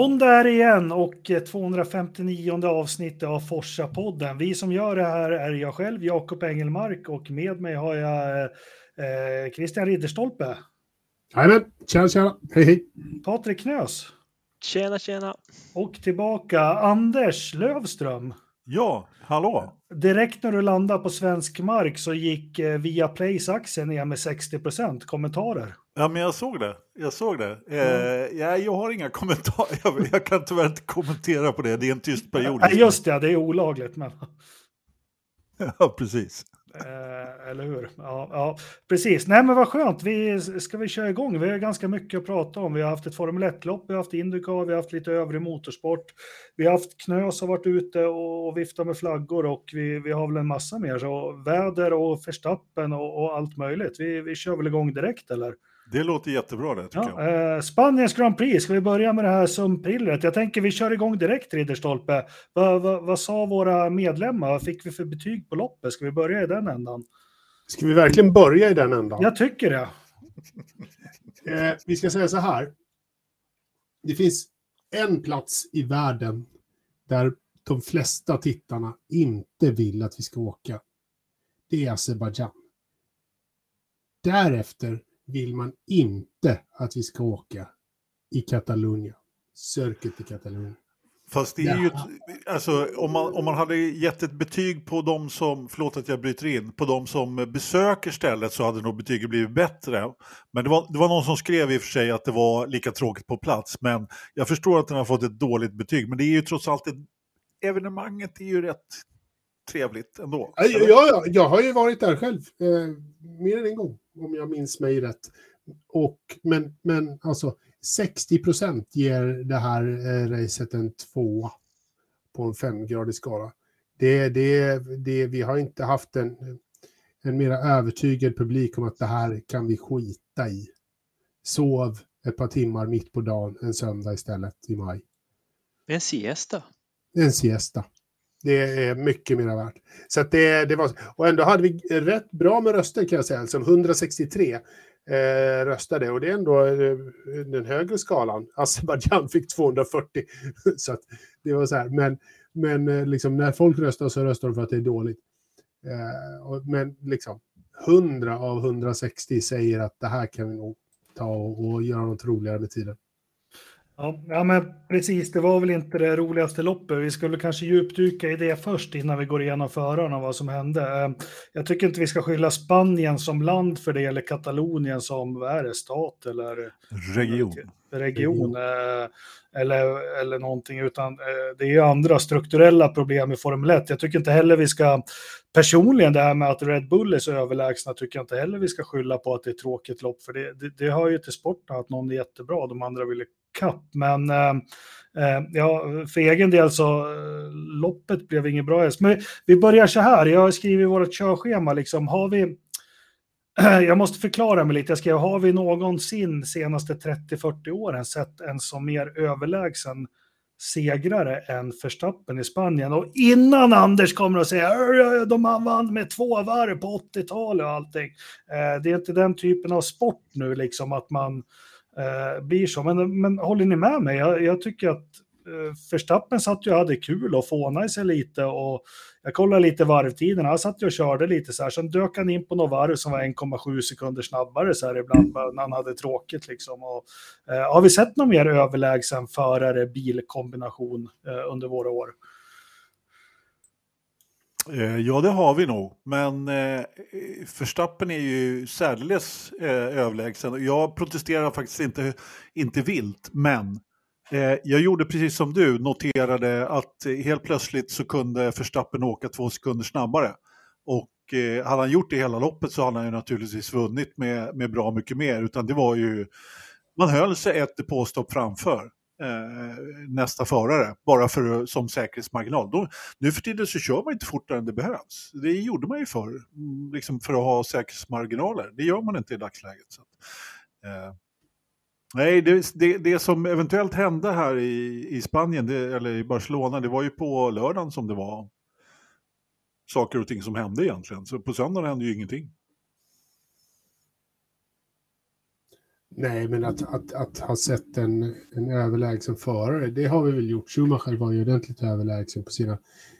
Måndag är det igen och 259 avsnitt av Forsa-podden. Vi som gör det här är jag själv, Jakob Engelmark, och med mig har jag eh, Christian Ridderstolpe. Jajamän, tjena tjena, hej hej. Patrik Knös. Tjena tjena. Och tillbaka Anders Lövström. Ja, hallå. Direkt när du landade på svensk mark så gick eh, Viaplays aktie ner med 60 procent. Kommentarer? Ja, men jag såg det. Jag såg det. Eh, ja, jag har inga kommentarer. Jag, jag, kan tyvärr inte kommentera på det. Det är en tyst period. Ja, just det, det är olagligt. Men... ja, precis. Eh, eller hur? Ja, ja, precis. Nej, men vad skönt. Vi, ska vi köra igång? Vi har ganska mycket att prata om. Vi har haft ett Formel 1-lopp, vi har haft Indycar, vi har haft lite övrig motorsport. Vi har haft Knös som varit ute och, och viftat med flaggor och vi, vi har väl en massa mer. Så väder och förstappen och, och allt möjligt. Vi, vi kör väl igång direkt, eller? Det låter jättebra det, tycker ja, jag. Eh, Spaniens Grand Prix, ska vi börja med det här sumpillret? Jag tänker vi kör igång direkt, Ridderstolpe. Va, va, vad sa våra medlemmar? Vad fick vi för betyg på loppet? Ska vi börja i den ändan? Ska vi verkligen börja i den ändan? Jag tycker det. eh, vi ska säga så här. Det finns en plats i världen där de flesta tittarna inte vill att vi ska åka. Det är Azerbajdzjan. Därefter vill man inte att vi ska åka i Katalonien. Circuit i Katalonien. Fast det är ju, alltså om man, om man hade gett ett betyg på de som, förlåt att jag bryter in, på de som besöker stället så hade nog betyget blivit bättre. Men det var, det var någon som skrev i och för sig att det var lika tråkigt på plats, men jag förstår att den har fått ett dåligt betyg, men det är ju trots allt, ett, evenemanget är ju rätt trevligt ändå. Ja, ja, jag har ju varit där själv, eh, mer än en gång, om jag minns mig rätt. Och, men, men alltså, 60 procent ger det här eh, racet en tvåa på en femgradig skala. Det, det, det, vi har inte haft en, en mera övertygad publik om att det här kan vi skita i. Sov ett par timmar mitt på dagen en söndag istället i maj. En siesta. En siesta. Det är mycket mer värt. Så det, det var, och ändå hade vi rätt bra med röster kan jag säga. Liksom alltså 163 eh, röstade och det är ändå eh, den högre skalan. Azerbajdzjan fick 240. så att det var så här. Men, men eh, liksom, när folk röstar så röstar de för att det är dåligt. Eh, och, men liksom 100 av 160 säger att det här kan vi nog ta och, och göra något roligare med tiden. Ja, ja, men precis. Det var väl inte det roligaste loppet. Vi skulle kanske djupdyka i det först innan vi går igenom förarna och vad som hände. Eh, jag tycker inte vi ska skylla Spanien som land för det eller Katalonien som, vad är det, stat eller region. region eh, eller, eller någonting, utan eh, det är ju andra strukturella problem i Formel 1. Jag tycker inte heller vi ska, personligen det här med att Red Bull är så överlägsna, tycker jag inte heller vi ska skylla på att det är tråkigt lopp, för det, det, det hör ju till sporten att någon är jättebra, de andra vill kapp. Men eh, eh, ja, för egen del så eh, loppet blev inget bra. Men vi börjar så här, jag har skrivit i vårt körschema, liksom, har vi jag måste förklara mig lite. Jag skrev, har vi någonsin senaste 30-40 åren sett en som mer överlägsen segrare än Verstappen i Spanien? Och innan Anders kommer och säger de vann med två varv på 80-talet och allting. Eh, det är inte den typen av sport nu, liksom att man eh, blir så. Men, men håller ni med mig? Jag, jag tycker att eh, Verstappen satt ju och hade kul och fånade sig lite och jag kollade lite varvtiderna. Han satt ju och körde lite så här. Sen dök han in på något varv som var 1,7 sekunder snabbare så här ibland när han hade tråkigt liksom. Och, eh, har vi sett någon mer överlägsen förare bilkombination eh, under våra år? Eh, ja, det har vi nog. Men eh, Förstappen är ju särdeles eh, överlägsen. Jag protesterar faktiskt inte, inte vilt, men eh, jag gjorde precis som du, noterade att helt plötsligt så kunde Förstappen åka två sekunder snabbare. Och eh, hade han gjort det hela loppet så hade han ju naturligtvis vunnit med, med bra mycket mer. Utan det var ju, man höll sig ett depåstopp framför Eh, nästa förare, bara för, som säkerhetsmarginal. Då, nu för tiden så kör man inte fortare än det behövs. Det gjorde man ju förr, mm, liksom för att ha säkerhetsmarginaler. Det gör man inte i dagsläget. Så eh, nej, det, det, det, som eventuellt hände här i, i Spanien, det, eller i Barcelona, det var ju på lördagen som det var saker och ting som hände egentligen. Så på söndagen hände ju ingenting. Nej, men att, att, att ha sett en, en överlägsen förare, det har vi väl gjort. Schumacher var ju ordentligt överlägsen på sina,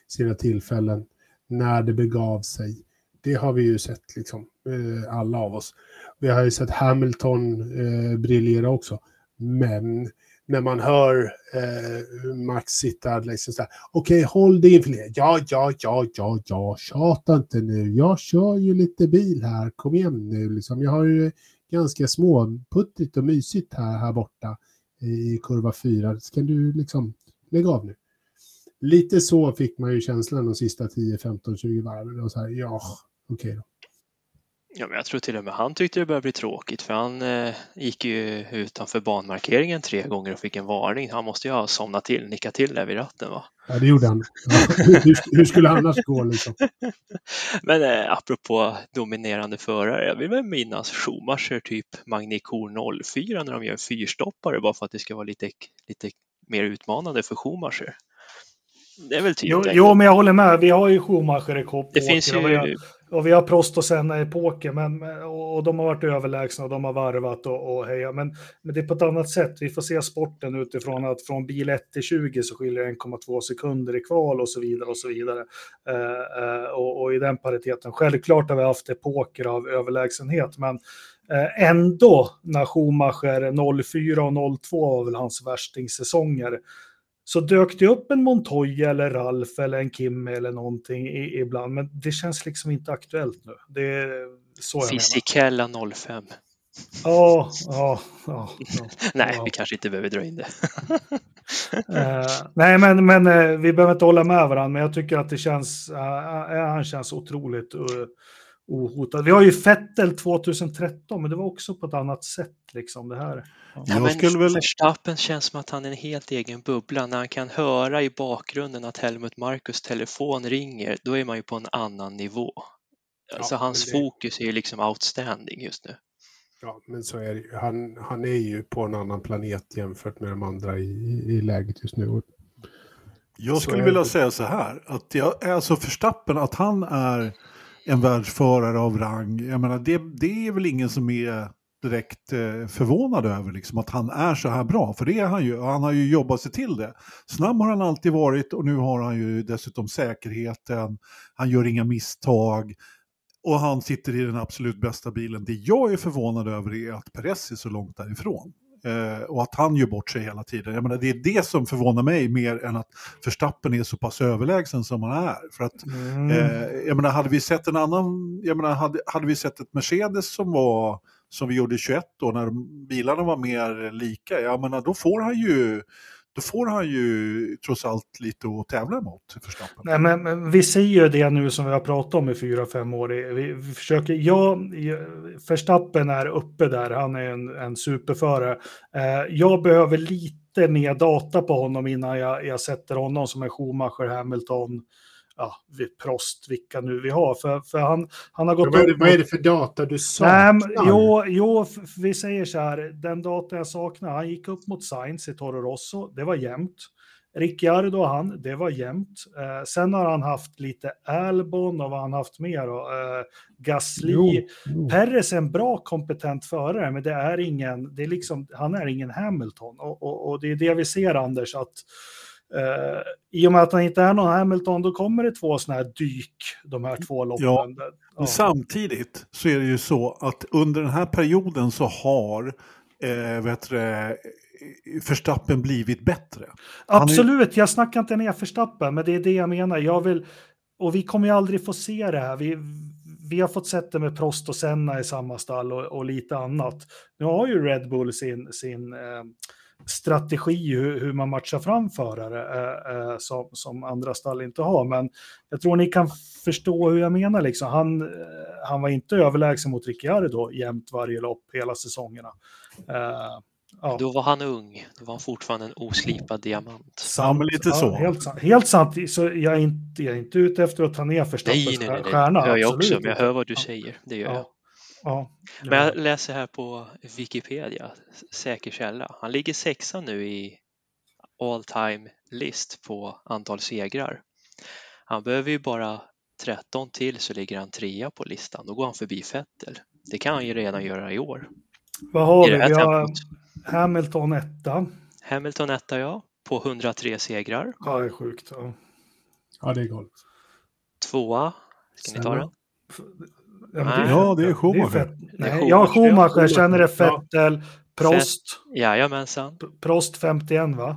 sina tillfällen när det begav sig. Det har vi ju sett, liksom, eh, alla av oss. Vi har ju sett Hamilton eh, briljera också. Men när man hör eh, Max sitta liksom så här, okej, okay, håll dig inför Ja, ja, ja, ja, ja, tjata inte nu. Jag kör ju lite bil här, kom igen nu liksom. Jag har ju ganska småputtigt och mysigt här, här borta i kurva 4. Ska du liksom lägga av nu? Lite så fick man ju känslan de sista 10, 15, 20 varven. Och så här, ja, okej okay då. Ja, men jag tror till och med han tyckte det började bli tråkigt för han eh, gick ju utanför banmarkeringen tre gånger och fick en varning. Han måste ju ha somnat till, nickat till där vid ratten va? Ja, det gjorde han. Ja, hur, hur, skulle det annars gå liksom? men eh, apropå dominerande förare, jag vill väl minnas Schumacher typ Magny-Cour 04 när de gör fyrstoppare bara för att det ska vara lite, lite mer utmanande för Schumacher. Det är väl typ jo, jo, men jag håller med. Vi har ju Schumacher i kopp. Det finns ju och vi har Prost och Senna i poker, men, och de har varit överlägsna och de har varvat och, och heja. Men, men det är på ett annat sätt. Vi får se sporten utifrån att från bil 1 till 20 så skiljer 1,2 sekunder i kval och så vidare och så vidare. Eh, eh och, och, i den pariteten, självklart har vi haft epoker av överlägsenhet, men eh, ändå när Schumacher 04 och 02 var väl hans värstingsäsonger så dök det upp en Montoya eller Ralf eller en Kim eller någonting i, ibland, men det känns liksom inte aktuellt nu. Det är så jag Fisikella 05. Ja, ja, ja. nej, ja. vi kanske inte behöver dra in det. uh, nej, men, men uh, vi behöver inte hålla med varandra, men jag tycker att det känns, uh, han känns otroligt ohotad. Vi har ju Fettel 2013, men det var också på ett annat sätt. Liksom, det här. Ja. Ja, men väl... Verstappen känns som att han är en helt egen bubbla. När han kan höra i bakgrunden att Helmut Markus telefon ringer, då är man ju på en annan nivå. Ja, alltså hans det... fokus är ju liksom outstanding just nu. Ja, men så är det ju. Han, han är ju på en annan planet jämfört med de andra i, i läget just nu. Jag skulle vilja det... säga så här, att jag, alltså Verstappen, att han är en världsförare av rang. Jag menar, det, det är väl ingen som är direkt eh, förvånad över liksom, att han är så här bra. För det är han ju. Han har ju jobbat sig till det. Snabb har han alltid varit och nu har han ju dessutom säkerheten. Han gör inga misstag. Och han sitter i den absolut bästa bilen. Det jag är förvånad över är att Perez är så långt därifrån. Eh, och att han gör bort sig hela tiden. Jag menar, det är det som förvånar mig mer än att Verstappen är så pass överlägsen som han är. För att, mm. eh, jag menar, hade vi sett en annan, jag menar, hade, hade vi sett ett Mercedes som var som vi gjorde 21 då, när bilarna var mer lika, jag menar, då får han ju då får han ju trots allt lite att tävla mot. Förstappen. Nej, men, men, vi ser ju det nu som vi har pratat om i fyra, fem år. Vi, vi försöker, ja, Förstappen är uppe där, han är en, en superförare. Eh, jag behöver lite mer data på honom innan jag, jag sätter honom som en Schumacher, Hamilton, ja, Prost, vilka nu vi har. För, för han, han har gått vad, är det, vad är det för data du saknar? Nej, jo, jo, vi säger så här, den data jag saknar, han gick upp mot Sainz i Toro Rosso, det var jämnt. Ricciardo och han, det var jämnt. Eh, sen har han haft lite Albon och vad han haft mer då? Eh, Gasly. Jo, jo. Perez är en bra kompetent förare, men det är ingen, det är liksom, han är ingen Hamilton. Och, och, och det är det vi ser, Anders, att Uh, I och med att han inte är någon Hamilton, då kommer det två sådana här dyk, de här två loppen. Ja, ja. Samtidigt så är det ju så att under den här perioden så har eh, vet du, Förstappen blivit bättre. Absolut, är... jag snackar inte ner Förstappen, men det är det jag menar. Jag vill, och vi kommer ju aldrig få se det här. Vi, vi har fått sett det med Prost och Senna i samma stall och, och lite annat. Nu har ju Red Bull sin, sin eh, strategi hur, hur, man matchar fram förare eh, eh, som, som andra stall inte har. Men jag tror ni kan förstå hur jag menar. Liksom. Han, eh, han var inte överlägsen mot Ricciardo jämt varje lopp hela säsongerna. Eh, ja. Då var han ung, då var han fortfarande en oslipad diamant. Sant, lite så. Ja, helt, sant. helt sant, så jag är, inte, jag är inte ute efter att ta ner Verstappens stjärna. Det gör jag också, men jag hör vad du säger. Det gör jag. Ja, Men jag läser här på Wikipedia, säker källa. Han ligger sexa nu i all time list på antal segrar. Han behöver ju bara 13 till så ligger han trea på listan. Då går han förbi Fettel. Det kan han ju redan göra i år. Vad har vi? Vi har Hamilton etta. Hamilton etta, ja. På 103 segrar. Ja, det är sjukt. Ja, ja det är galet. Tvåa. Ska ni ta den? Ja, det är Schumacher. Nej, ja, Schumacher, sen är det Vettel, Prost. Jajamensan. Prost 51 va?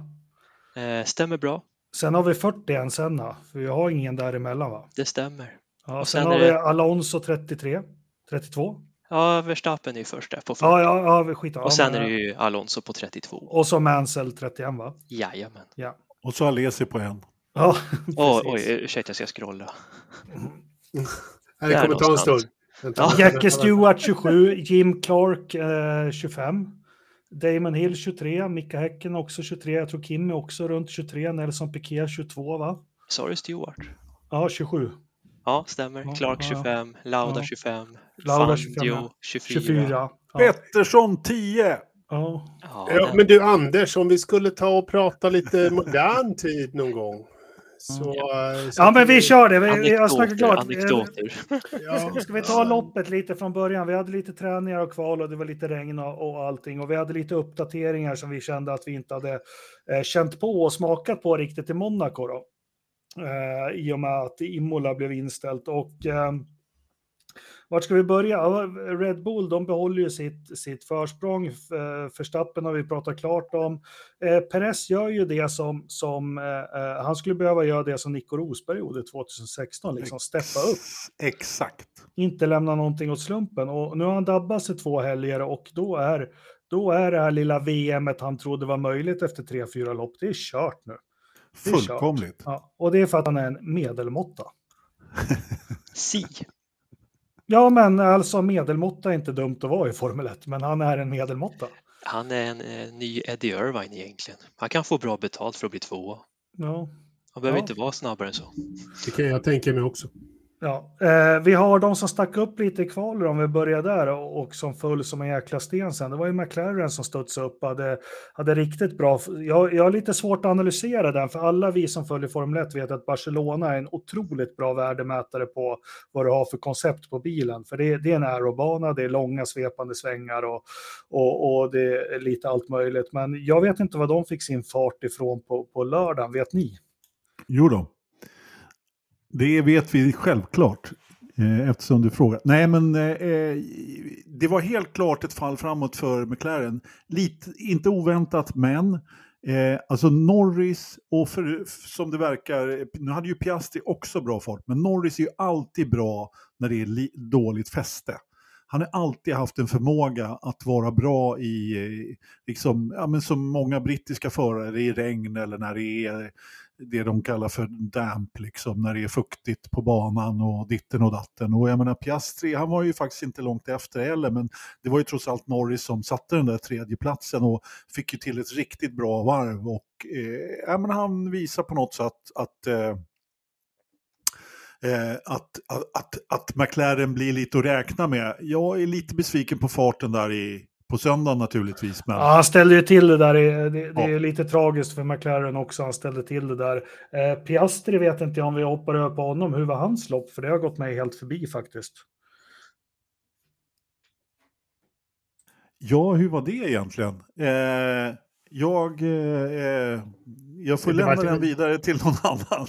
Eh, stämmer bra. Sen har vi 41 Senna, för vi har ingen däremellan va? Det stämmer. Ja, och sen, sen har vi Alonso 33, 32. Ja, Verstappen är ju först där på 40. Ja, ja, ja skit, Och sen är det ju Alonso på 32. Och så Mansell 31 va? Jajamän. Ja. Och så Alesi på en. Ja, oh, oj, ursäkta jag ska scrolla. Mm. Det kommer ta en stund. Jackie Stewart 27, Jim Clark eh, 25. Damon Hill 23, Mika Häcken också 23, jag tror Kim är också runt 23, Nelson Piquet 22 va? Sa du Stewart? Ja, 27. Ja, stämmer. Clark 25, Lauda ja. 25, Lauda 25, 24. 24 ja. Pettersson 10! Ja. Ja, men du Anders, om vi skulle ta och prata lite modern tid någon gång. Så, ja. så ja, men vi kör det. Vi, anekdoter. Klart. anekdoter. Ja, ska vi ta loppet lite från början? Vi hade lite träningar och kval och det var lite regn och, och allting. Och vi hade lite uppdateringar som vi kände att vi inte hade eh, känt på och smakat på riktigt i Monaco. Då. Eh, I och med att Imola blev inställt. Och eh, vart ska vi börja? Red Bull, de behåller ju sitt, sitt försprång. Förstappen har vi pratat klart om. Eh, Perez gör ju det som, som eh, eh, han skulle behöva göra det som Nico Rosberg gjorde 2016, liksom steppa upp. Exakt. Inte lämna någonting åt slumpen. Och nu har han dabbat sig två helger och då är, då är det här lilla VMet han trodde var möjligt efter tre, fyra lopp, det är kört nu. Är Fullkomligt. Kört. Ja, och det är för att han är en medelmåtta. si. Ja, men alltså medelmåtta är inte dumt att vara i Formel 1, men han är en medelmåtta. Han är en eh, ny Eddie Irvine egentligen. Han kan få bra betalt för att bli tvåa. Ja. Han behöver ja. inte vara snabbare än så. Det kan jag tänka mig också. Ja, eh, vi har de som stack upp lite i kvalet om vi börjar där och, och, som föll som en jäkla sten sen. Det var ju McLaren som studsade upp hade, hade riktigt bra. Jag, jag har lite svårt att analysera den för alla vi som följer Formel 1 vet att Barcelona är en otroligt bra värdemätare på vad du har för koncept på bilen. För det, det är en aerobana, det är långa svepande svängar och, och, och, det är lite allt möjligt. Men jag vet inte vad de fick sin fart ifrån på, på lördagen, vet ni? Jo då, det vet vi självklart. Eh, eftersom du frågar. Nej, men eh, det var helt klart ett fall framåt för McLaren. Lite, inte oväntat, men eh, alltså Norris och för, som det verkar, nu hade ju Piastri också bra fart, men Norris är ju alltid bra när det är li, dåligt fäste. Han har alltid haft en förmåga att vara bra i, eh, liksom, ja, men som många brittiska förare, i regn eller när det är det de kallar för damp, liksom, när det är fuktigt på banan och ditten och datten. Och jag menar Piastri, han var ju faktiskt inte långt efter heller, men det var ju trots allt Norris som satte den där tredjeplatsen och fick ju till ett riktigt bra varv. Och eh, men han visar på något sätt att eh, eh, att, att, att, att McLaren blir lite att räkna med. Jag är lite besviken på farten där i, på söndagen naturligtvis. Men... Ja, han ställde ju till det där. Det, det, ja. är lite tragiskt för McLaren också. Han ställde till det där. Eh, Piastri vet inte om vi hoppar över på honom. Hur var hans lopp? För det har gått mig helt förbi faktiskt. Ja, hur var det egentligen? Eh, jag, eh, jag får lämna den vidare till någon annan.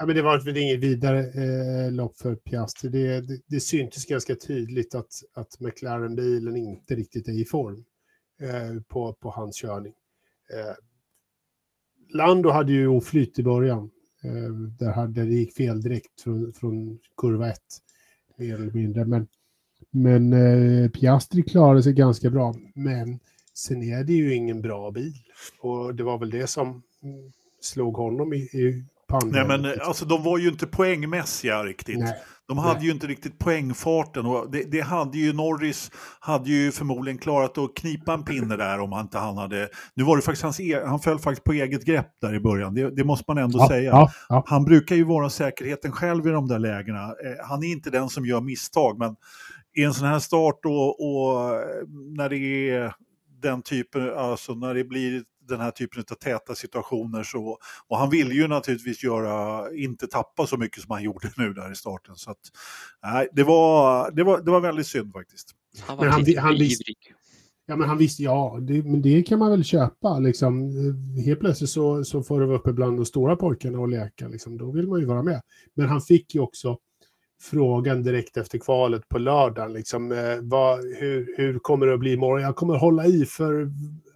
Ja, men det var väl inget vidare eh, lopp för Piastri. Det, det, det syntes ganska tydligt att, att McLaren-bilen inte riktigt är i form eh, på, på hans körning. Eh, Lando hade ju oflyt i början. Eh, där hade, det gick fel direkt från, från kurva 1, mer eller mindre. Men, men eh, Piastri klarade sig ganska bra. Men sen är det ju ingen bra bil. Och det var väl det som slog honom i, i Nej, men liksom. alltså, de var ju inte poängmässiga riktigt. Nej. De hade Nej. ju inte riktigt poängfarten och det, det, hade ju Norris hade ju förmodligen klarat att knipa en pinne där om han inte han hade. Nu var det faktiskt hans e, han föll faktiskt på eget grepp där i början. Det, det måste man ändå ja, säga. Ja, ja. Han brukar ju vara säkerheten själv i de där lägena. Eh, han är inte den som gör misstag, men i en sån här start och, och när det är den typen, alltså när det blir den här typen av täta situationer. Så, och han ville ju naturligtvis göra, inte tappa så mycket som han gjorde nu där i starten. Så att, nej, det, var, det, var, det var väldigt synd faktiskt. Han var han, han, ivrig. Ja, men han visste, ja, det, men det kan man väl köpa liksom. Helt plötsligt så, så får du vara uppe bland de stora pojkarna och leka, liksom. Då vill man ju vara med. Men han fick ju också frågan direkt efter kvalet på lördagen, liksom, eh, vad, hur, hur kommer det att bli imorgon? Jag kommer hålla i för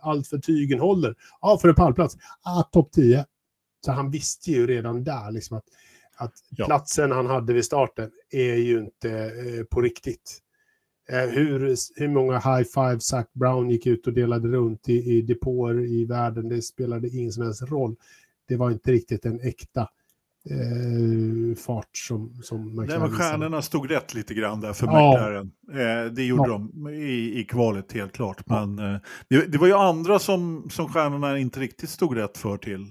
allt för tygen håller. Ja, för en pallplats. Ah, topp 10. Så han visste ju redan där liksom att, att ja. platsen han hade vid starten är ju inte eh, på riktigt. Eh, hur, hur många high five Zac Brown gick ut och delade runt i, i depåer i världen, det spelade ingen som helst roll. Det var inte riktigt en äkta eh, fart som, som McLaren. Nej, men stjärnorna stod rätt lite grann där för ja. McLaren. Eh, det gjorde ja. de i, i kvalet helt klart. Men eh, det, det, var ju andra som, som stjärnorna inte riktigt stod rätt för till.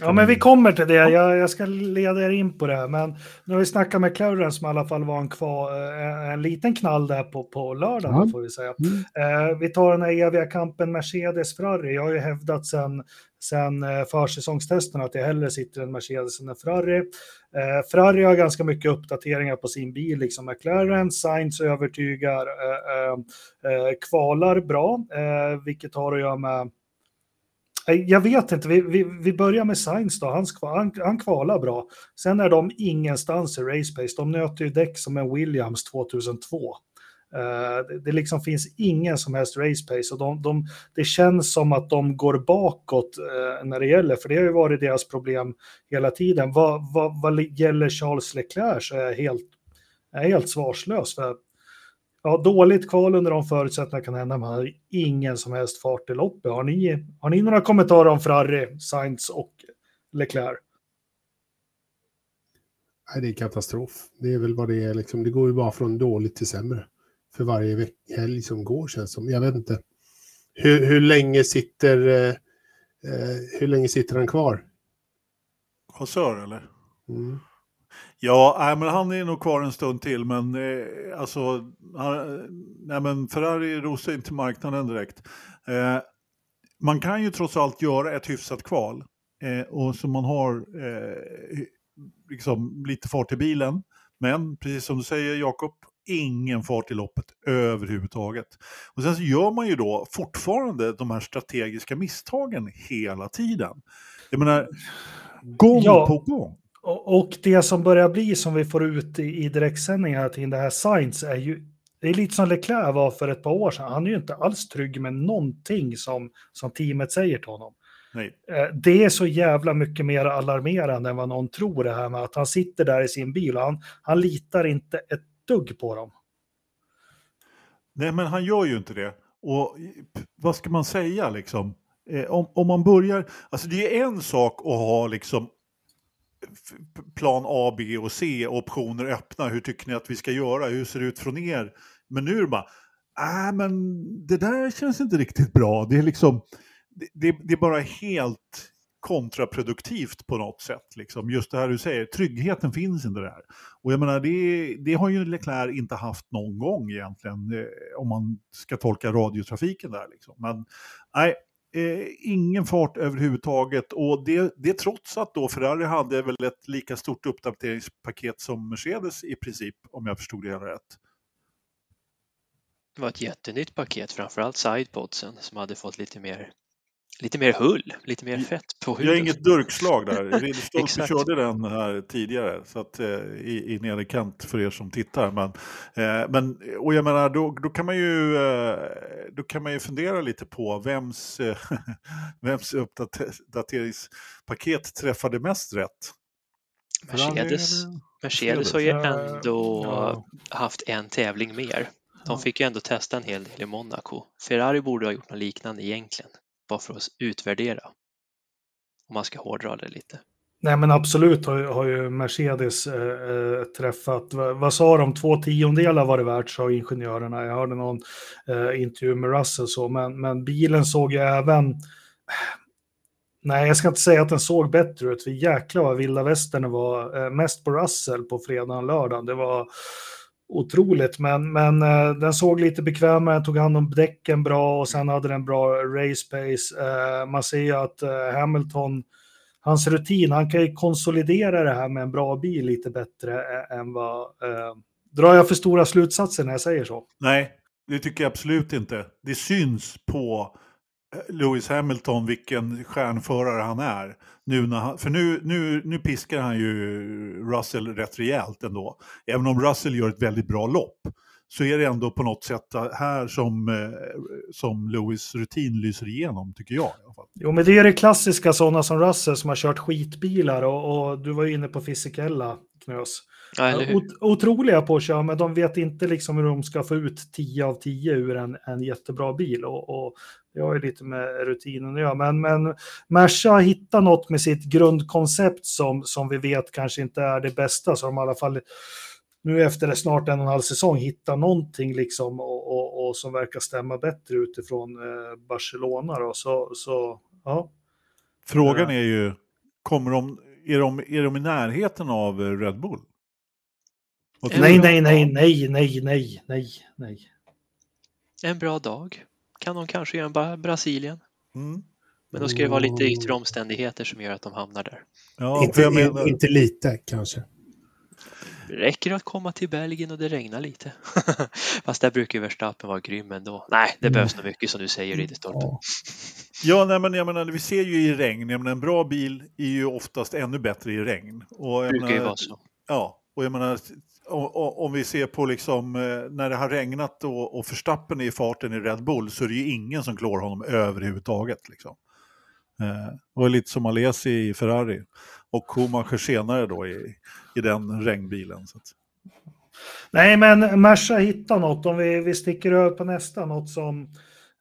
Ja, men vi kommer till det. Jag, jag ska leda er in på det. Men nu har vi snackat med McLaren som i alla fall var en, kvar, en, eh, en liten knall där på, på lördagen, ja. får vi säga. Mm. Eh, vi tar den här eviga kampen Mercedes-Ferrari. Jag har ju hävdat sedan sen eh, försäsongstesterna, att jag hellre sitter en Mercedes än en Ferrari. Eh, Ferrari har ganska mycket uppdateringar på sin bil, liksom McLaren. Sainz övertygar, eh, eh, eh kvalar bra, eh, vilket har att göra med jag vet inte, vi, vi, vi börjar med Sainz då, han, han, han kvalar bra. Sen är de ingenstans i race pace, de nöter ju däck som en Williams 2002. Eh, det, det liksom finns ingen som helst race pace och de, de, det känns som att de går bakåt eh, när det gäller, för det har ju varit deras problem hela tiden. Vad, vad, vad gäller Charles Leclerc så är jag helt, jag är helt svarslös. För, ja, dåligt kval under de förutsättningarna kan hända, men har ingen som helst fart i loppet. Har ni, har ni några kommentarer om Ferrari, Sainz och Leclerc? Nej, det är katastrof. Det är väl vad det är. Liksom. Det går ju bara från dåligt till sämre för varje helg som går känns som. Jag vet inte. Hur, hur länge sitter eh, eh hur länge sitter han kvar? Konsör eller? Mm. Ja, nej, men han är nog kvar en stund till, men eh, alltså, han, nej, men Ferrari rosar inte marknaden direkt. Eh, man kan ju trots allt göra ett hyfsat kval eh, och så man har eh, liksom lite fart i bilen. Men precis som du säger Jakob, ingen fart i loppet överhuvudtaget. Och sen så gör man ju då fortfarande de här strategiska misstagen hela tiden. Jag menar, gång ja, på gång. Och det som börjar bli som vi får ut i, i direktsändningar till det här Science är ju det är lite som Leclerc var för ett par år sedan. Han är ju inte alls trygg med någonting som, som teamet säger till honom. Nej. Eh, det är så jävla mycket mer alarmerande än vad någon tror det här med att han sitter där i sin bil och han, han litar inte ett dugg på dem. Nej, men han gör ju inte det. Och vad ska man säga liksom? Eh, om, om man börjar, alltså det är en sak att ha liksom plan A, B och C, optioner öppna. Hur tycker ni att vi ska göra? Hur ser det ut från er? Men nu är det bara, nej äh, men det där känns inte riktigt bra. Det är liksom, det, det, det är bara helt kontraproduktivt på något sätt. Liksom. Just det här du säger, tryggheten finns inte där. Och jag menar, det, det har ju Leclerc inte haft någon gång egentligen, eh, om man ska tolka radiotrafiken där. Liksom. Men nej, eh, ingen fart överhuvudtaget. Och det, det trots att då Ferrari hade väl ett lika stort uppdateringspaket som Mercedes i princip, om jag förstod det hela rätt. Det var ett jättenytt paket, framförallt sidepodsen som hade fått lite mer Lite mer hull, lite mer fett på huvudet. Jag har inget durkslag där. Ridderstolpe körde den här tidigare så att, eh, i, i nederkant för er som tittar. Men, eh, men, och jag menar, då, då, kan man ju, eh, då kan man ju fundera lite på vems, eh, vems uppdateringspaket träffade mest rätt. Mercedes, Mercedes har ju ändå ja. haft en tävling mer. De fick ju ändå testa en hel del i Monaco. Ferrari borde ha gjort något liknande egentligen bara för att utvärdera. Om man ska hårdra det lite. Nej men absolut har, har ju Mercedes eh, eh träffat, vad, vad, sa de, två tiondelar var det värt sa ingenjörerna. Jag hörde någon eh, intervju med Russell så, men, men bilen såg ju även, nej jag ska inte säga att den såg bättre ut, för jäklar vad vilda västern var, eh, mest på Russell på fredagen och lördagen. Det var otroligt, men, men eh, den såg lite bekvämare, tog hand om däcken bra och sen hade den bra race pace. Eh, man ser ju att eh, Hamilton, hans rutin, han kan ju konsolidera det här med en bra bil lite bättre än vad... drar jag för stora slutsatser när jag säger så? Nej, Det tycker jag absolut inte. Det syns på eh, Lewis Hamilton vilken stjärnförare han är. Nu när han, för nu, nu, nu piskar han ju Russell rätt rejält ändå. Även om Russell gör ett väldigt bra lopp så är det ändå på något sätt här som, eh, som Lewis rutin lyser igenom, tycker jag. I alla fall. Jo, men det är det klassiska sådana som Russell som har kört skitbilar och, och du var ju inne på Fisikella, Knös. Ja, otroliga på att köra, men de vet inte liksom hur de ska få ut 10 av 10 ur en, en jättebra bil. Och, och det har ju lite med rutinen att göra. Men, men Merca har hittat något med sitt grundkoncept som, som vi vet kanske inte är det bästa, så de i alla fall nu efter snart en och en halv säsong hittar någonting liksom och, och, och som verkar stämma bättre utifrån eh, Barcelona. Då. Så, så, ja. Frågan är ju, kommer de, är, de, är de i närheten av Red Bull? Nej, nej, nej, nej, nej, nej, nej, nej. En bra dag kan de kanske göra en Brasilien. Mm. Men då ska det vara lite yttre omständigheter som gör att de hamnar där. Ja, inte, menar... inte lite kanske. Det räcker att komma till Belgien och det regnar lite. Fast där brukar Verstappen vara grym ändå. Nej, det mm. behövs nog mycket som du säger, Ridderstolpe. Ja, ja nej, men jag menar, vi ser ju i regn, jag menar, en bra bil är ju oftast ännu bättre i regn. Och, jag brukar menar, ju vara så. Ja, och jag menar, om vi ser på liksom, eh, när det har regnat och, och Förstappen är i farten i Red Bull så är det ju ingen som klår honom överhuvudtaget. Liksom. Eh, det var lite som Alesi i Ferrari och Schumacher senare då i, i den regnbilen. Så att. Nej, men Merca hittar något. Om vi, vi sticker över på nästa, något som,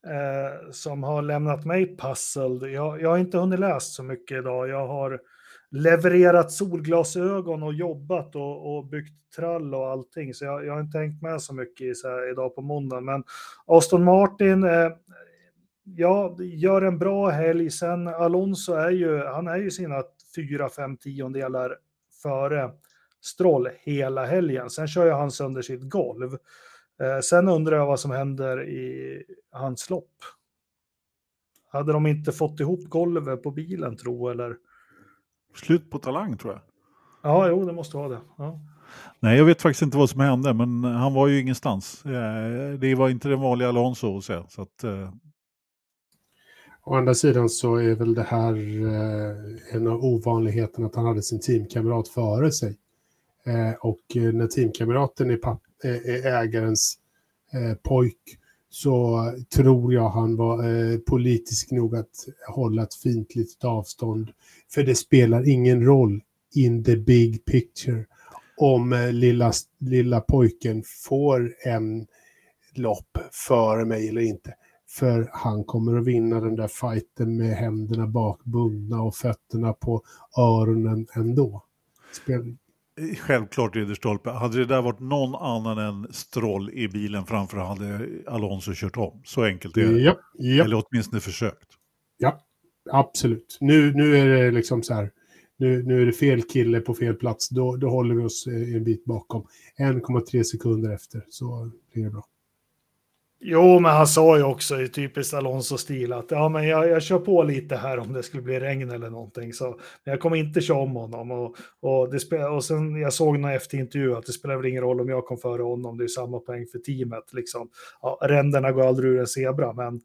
eh, som har lämnat mig puzzled. Jag, jag har inte hunnit läsa så mycket idag. Jag har levererat solglasögon och jobbat och, och byggt trall och allting. Så jag, jag har inte tänkt med så mycket så här, idag på måndag. Men Aston Martin, eh, ja, gör en bra helg. Sen Alonso är ju, han är ju sina fyra, fem tiondelar före Stroll hela helgen. Sen kör ju han sönder sitt golv. Eh, sen undrar jag vad som händer i hans lopp. Hade de inte fått ihop golvet på bilen tro eller? Slut på talang tror jag. Ja, jo, det måste vara det. Ja. Nej, jag vet faktiskt inte vad som hände, men han var ju ingenstans. Eh, det var inte den vanliga Alonso att se. Så att, eh. Å andra sidan så är väl det här eh, en av ovanligheterna att han hade sin teamkamrat före sig. Och när teamkamraten är, är ägarens pojk så tror jag han var eh, politisk nog att hålla ett fint litet avstånd. För det spelar ingen roll in the big picture om eh, lilla, lilla pojken får en lopp före mig eller inte. För han kommer att vinna den där fighten med händerna bakbundna och fötterna på öronen ändå. Spel Självklart Ridderstolpe. Hade det där varit någon annan än Stroll i bilen framför hade Alonso kört om. Så enkelt är det. Ja, ja. Eller åtminstone försökt. Ja, absolut. Nu, nu är det liksom så här. Nu, nu är det fel kille på fel plats. Då, då håller vi oss eh, en bit bakom. 1,3 sekunder efter så blir det bra. Jo, men han sa ju också i typiskt Alonso-stil att ja, men jag, jag kör på lite här om det skulle bli regn eller någonting. Så, men jag kommer inte köra om honom. Och, och, det och sen jag såg någon efterintervju att det spelar väl ingen roll om jag kom före honom. Det är samma poäng för teamet. Liksom. Ja, ränderna går aldrig ur en zebra, men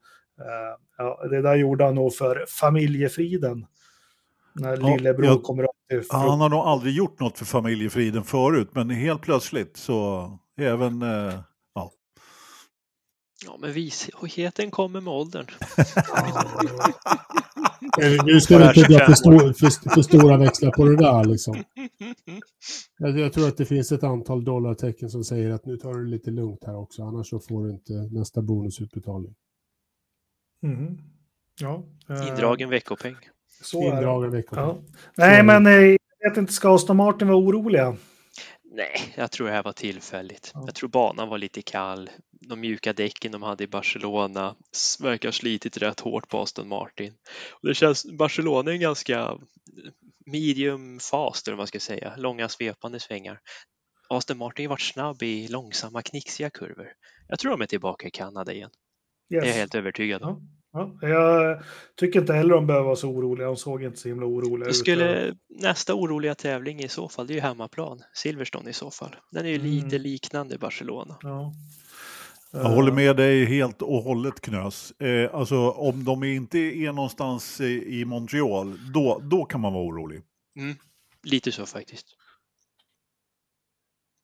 eh, ja, det där gjorde han nog för familjefriden. När ja, lillebror jag, kommer upp till Han har nog aldrig gjort något för familjefriden förut, men helt plötsligt så även eh Ja, men visheten kommer med åldern. nu ska du inte dra för, stor, för, för, stora växlar på det där liksom. Jag, jag, tror att det finns ett antal dollartecken som säger att nu tar du det lite lugnt här också, annars så får du inte nästa bonusutbetalning. Mm. Ja, eh, Indragen veckopeng. Så Indragen veckopeng. Ja. Nej, men eh, jag vet inte, ska Aston Martin vara oroliga? Nej, jag tror det här var tillfälligt. Ja. Jag tror banan var lite kall. De mjuka däcken de hade i Barcelona verkar ha slitit rätt hårt på Aston Martin. Och det känns, Barcelona är en ganska medium fast, eller vad man ska säga, långa svepande svängar. Aston Martin har varit snabb i långsamma knixiga kurvor. Jag tror de är tillbaka i Kanada igen. Yes. Det är jag helt övertygad om. Ja. Ja, jag tycker inte heller de behöver vara så oroliga. De såg inte så himla oroliga ut. Skulle, nästa oroliga tävling i så fall, det är ju hemmaplan. Silverstone i så fall. Den är ju mm. lite liknande Barcelona. Ja. Jag håller med dig helt och hållet Knös. Eh, alltså om de inte är någonstans i Montreal, då, då kan man vara orolig. Mm, lite så faktiskt.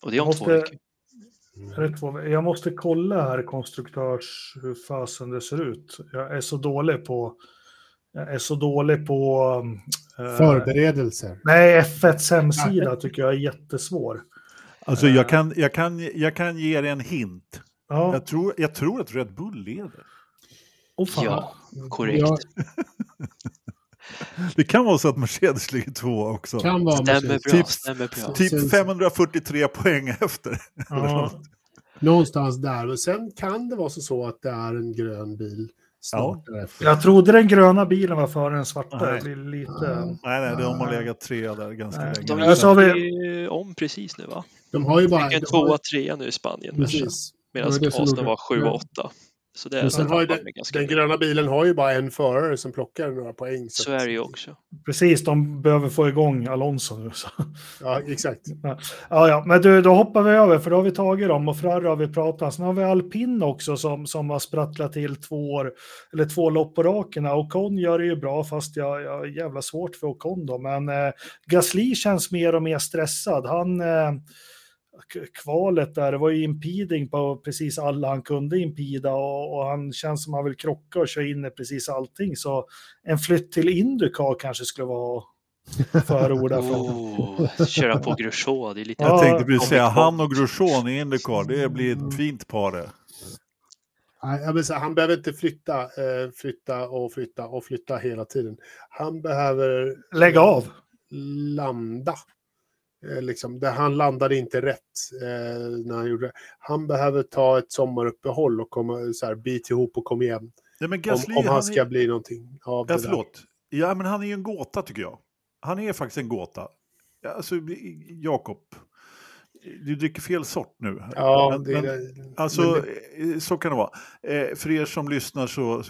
Och det är om måste, två veckor. Jag måste kolla här konstruktörs hur fasen det ser ut. Jag är så dålig på jag är så dålig på... Eh, Förberedelser. Nej, F1s hemsida tycker jag är jättesvår. Alltså jag kan, jag kan, jag kan ge er en hint. Ja. Jag, tror, jag tror att Red Bull leder. Oh, ja, korrekt. Ja. Det kan vara så att Mercedes ligger två också. Kan vara stämmer bra, typ, stämmer bra. Typ 543 poäng efter. Ja. Någonstans där. Och sen kan det vara så att det är en grön bil snart ja. Jag trodde den gröna bilen var före den svarta. Nej. lite... nej, nej, de har legat tre där ganska nej. länge. De har vi... om precis nu va? De har ju bara... en tvåa, trea nu i Spanien. Precis. Medan Aston var sju och åtta. Så det Men sen har den, den gröna bilen har ju bara en förare som plockar några poäng. Så, så är det ju också. Precis, de behöver få igång Alonso nu. Så. Ja, exakt. Ja, ja, men du, då hoppar vi över, för då har vi tagit dem och Ferrari har vi pratat. Sen har vi Alpin också som, som har sprattlat till två, år, eller två lopp på raken. Ocon gör det ju bra, fast jag, jag jävla svårt för Ocon då. Men eh, Gasly känns mer och mer stressad. Han... Eh, kvalet där, det var ju impeding på precis alla han kunde impida och, och han känns som han vill krocka och köra in i precis allting. Så en flytt till Indycar kanske skulle vara förorda från. Oh, köra på Grosjean, det är lite... Jag tänkte precis säga, han och Grosjean i Indycar, det blir ett fint par det. Han behöver inte flytta, eh, flytta och flytta och flytta hela tiden. Han behöver... Lägga av. Landa. Eh, liksom, där han landade inte rätt eh, när han gjorde det. Han behöver ta ett sommaruppehåll och komma, så här, bit ihop och komma igen. Ja, Gasly, om, om han, han ska är... bli någonting av ja, det förlåt. Där. Ja, men han är ju en gåta tycker jag. Han är faktiskt en gåta. Alltså, Jakob, du dricker fel sort nu. Ja, det, men, alltså, det... så kan det vara. Eh, för er som lyssnar så,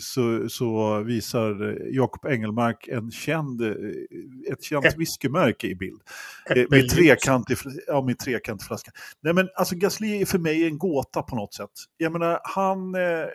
så, så visar Jakob Engelmark en känd, eh, ett känt whiskymärke i bild. Eh, med, trekantig, ja, med trekantig flaska. Nej, men alltså Gasly är för mig en gåta på något sätt. Jag menar, han... Eh,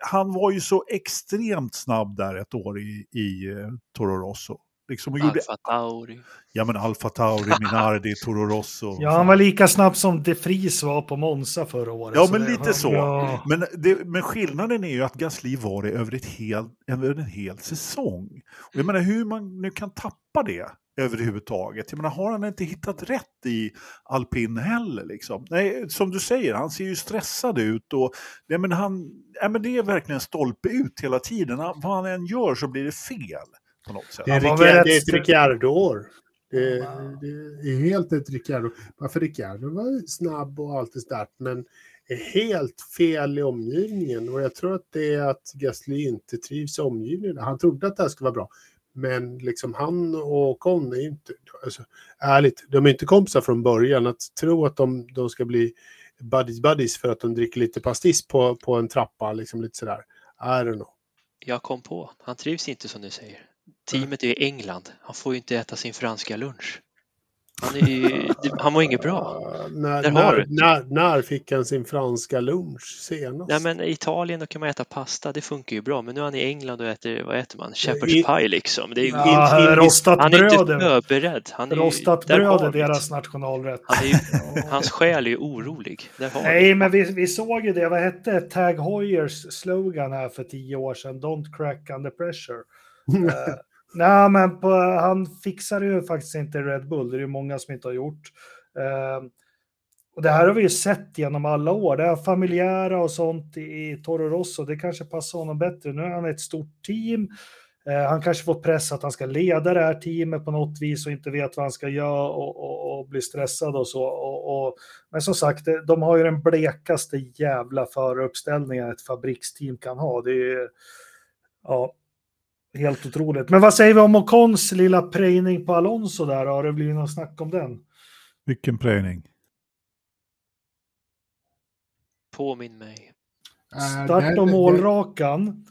han var ju så extremt snabb där ett år i, i eh, Toro Rosso. Liksom och gjorde... Alfa Tauri. Ja men Alfa Tauri, Minardi, Toro Rosso. Ja han var lika snabb som De Vries var på Monza förra året. Ja men lite så. Ja. Men, det, men skillnaden är ju att Gasly var det över, ett hel, över en hel säsong. Och jag menar hur man nu kan tappa det överhuvudtaget. Jag menar, har han inte hittat rätt i alpin heller? Liksom? Nej, som du säger, han ser ju stressad ut och men han, men det är verkligen stolpe ut hela tiden. Vad han än gör så blir det fel på något sätt. Det är, Ricciardo, det är ett Ricciardo-år. Det, det, är helt ett Ricciardo. Varför Ricciardo var snabb och allt det där, men är helt fel i omgivningen. Och jag tror att det är att Gasly inte trivs i omgivningen. Han trodde att det här skulle vara bra. Men liksom han och Con är inte, alltså, ärligt, de är inte kompisar från början. Att tro att de, de ska bli buddies buddies för att de dricker lite pastis på, på en trappa, liksom lite sådär. I don't know. Jag kom på, han trivs inte som du säger. Teamet är i England. Han får ju inte äta sin franska lunch. Han, är ju, han mår inget bra. När, när, när, när, fick han sin franska lunch senast? Nej, men I Italien då kan man äta pasta, det funkar ju bra. Men nu är han i England och äter, vad äter man? Shepherd's pie liksom. Det är, ja, in, in, rostat han är inte förberedd. Han är rostat ju, bröd är deras nationalrätt. Han är ju, hans själ är ju orolig. Nej, men vi, vi såg ju det. Vad hette Tag Hoyers slogan här för tio år sedan? Don't crack under pressure. Nej, men på, han fixar ju faktiskt inte Red Bull. Det är ju många som inte har gjort. Eh, och det här har vi ju sett genom alla år. Det här familjära och sånt i Toro Rosso, det kanske passar honom bättre. Nu är han ett stort team. Eh, han kanske får press att han ska leda det här teamet på något vis och inte vet vad han ska göra och, och, och bli stressad och så. Och, men som sagt, de har ju den blekaste jävla föruppställningen ett fabriksteam kan ha. Det är ja, Helt otroligt. Men vad säger vi om Ocons lilla prejning på Alonso där? Har det blivit något snack om den? Vilken prejning? Påminn mig. Äh, Start och målrakan.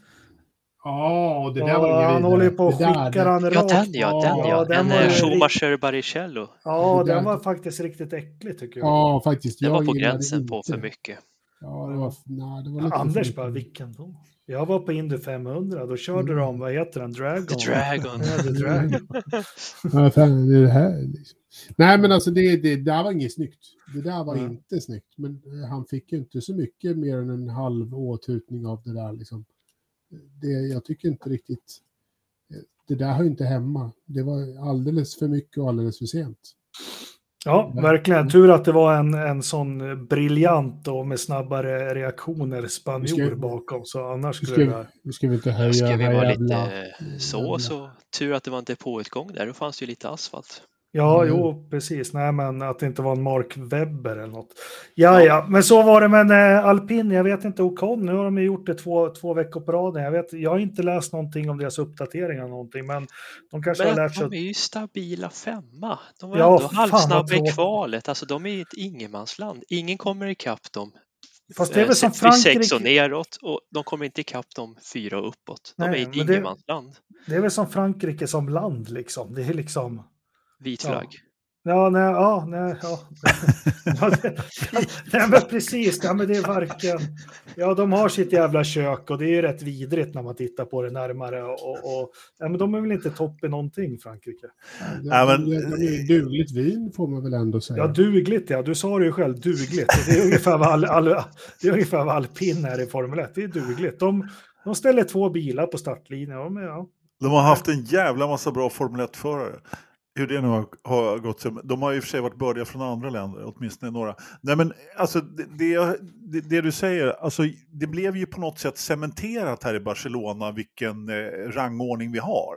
Ja, det där var ingen Han håller på och skickar han rakt. Ja, den ja, den ja. ja den en Schumacher Baricello. Ja, den var faktiskt riktigt äcklig tycker jag. Ja, faktiskt. Den var på gränsen på för mycket. Ja, det var, nej, det var lite Anders bara, vilken då? Jag var på Indy 500, då körde mm. de, vad heter den, Dragon? The Dragon. Ja, The Dragon. ja, fan, det är det här liksom. Nej, men alltså det, det, det där var inget snyggt. Det där var mm. inte snyggt. Men eh, han fick ju inte så mycket mer än en halv åtutning av det där liksom. Det, jag tycker inte riktigt... Eh, det där hör inte hemma. Det var alldeles för mycket och alldeles för sent. Ja, verkligen. Tur att det var en, en sån briljant och med snabbare reaktioner spanjor bakom. Så annars skulle ska, det Nu ska vi inte höja Ska vi vara lite så, så tur att det var en depåutgång där. Då fanns det ju lite asfalt. Ja, mm. jo, precis. Nej, men att det inte var en Mark Webber eller något. Ja, ja, men så var det med eh, alpin. Jag vet inte, Ocon, nu har de gjort det två, två veckor på raden. Jag, vet, jag har inte läst någonting om deras uppdateringar någonting, men de kanske men har lärt sig. de är ju stabila femma. De var ja, ändå halvsnabba i kvalet. Alltså, de är i ett ingenmansland. Ingen kommer ikapp dem. Fast det är väl som Frankrike... Sex och neråt och de kommer inte ikapp dem fyra och uppåt. De Nej, är ett ingenmansland. Det, det är väl som Frankrike som land liksom. Det är liksom vit flagg. Ja, nej, ja, nej, ja. nej, men precis, ja, men det är varken... Ja, de har sitt jävla kök och det är ju rätt vidrigt när man tittar på det närmare. Och, och ja, men de är väl inte topp i någonting, Frankrike? Ja, men... Dugligt vin får man väl ändå säga. Ja, dugligt, ja. Du sa det ju själv, dugligt. Det är ungefär vad, all, all, det är ungefär vad alpin är i Formel 1. Det är dugligt. De, de ställer två bilar på startlinjen. Ja, De har haft en jävla massa bra Formel 1-förare hur det nu har, har gått. De har i och för sig varit bördiga från andra länder, åtminstone några. Nej men alltså det, det, det, du säger, alltså det blev ju på något sätt cementerat här i Barcelona vilken eh, rangordning vi har.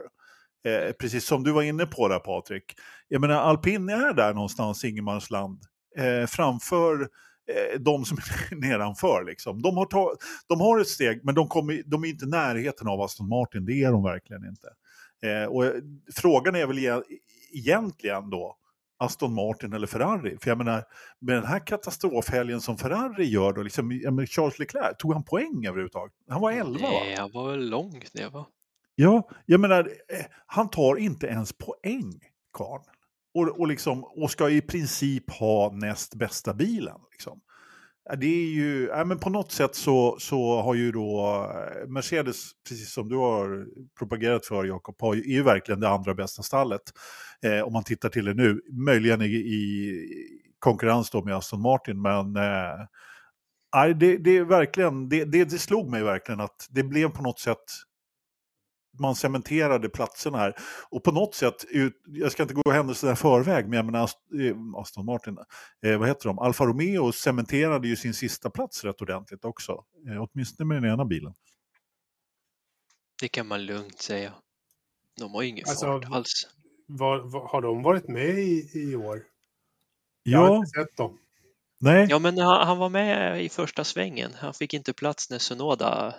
Eh, precis som du var inne på där Patrik. Jag menar alpin är där någonstans, ingenmansland, eh, framför eh, de som är nedanför. Liksom. De, har ta, de har ett steg, men de, kommer, de är inte i närheten av Aston Martin, det är de verkligen inte. Eh, och eh, frågan är väl egentligen då Aston Martin eller Ferrari. För jag menar, med den här katastrofhelgen som Ferrari gör då, liksom, menar, Charles Leclerc, tog han poäng överhuvudtaget? Han var 11 Nej, han var väl långt ner va? Ja, jag menar, eh, han tar inte ens poäng, karln. Och, och, liksom, och ska i princip ha näst bästa bilen. Liksom. Det är ju, ja, men på något sätt så, så har ju då eh, Mercedes, precis som du har propagerat för Jakob, är ju verkligen det andra bästa stallet. Eh, om man tittar till det nu, möjligen i, i konkurrens då med Aston Martin, men eh, det, det, är verkligen, det, det, det slog mig verkligen att det blev på något sätt man cementerade platserna här. Och på något sätt, jag ska inte gå händelserna i förväg, men jag menar eh, Aston Martin, eh, vad heter de? Alfa Romeo cementerade ju sin sista plats rätt ordentligt också. Eh, åtminstone med den ena bilen. Det kan man lugnt säga. De har ju ingen alltså, fart alls. Var, var, har de varit med i, i år? Jag har inte sett dem. Nej. Ja, men han, han, var med i första svängen. Han fick inte plats när Sunoda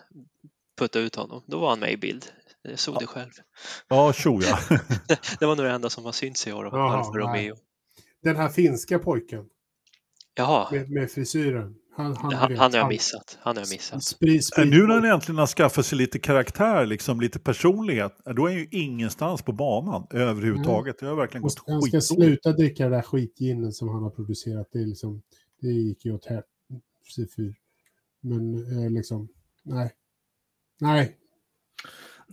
puttade ut honom. Då var han med i bild. Jag såg det själv. Ja, tjo ja. det var nog det enda som har synts i år av Alfa Romeo. Den här finska pojken. Jaha. Med, med frisyren. Han, han, han, han har jag missat. Han har jag missat. Spri, spri, nu när han äntligen har skaffat sig lite karaktär, liksom lite personlighet, då är han ju ingenstans på banan överhuvudtaget. Det har verkligen gått Han ska sluta dricka det där skitginen som han har producerat. Det, är liksom, det gick ju åt helvete. Men eh, liksom, nej. Nej,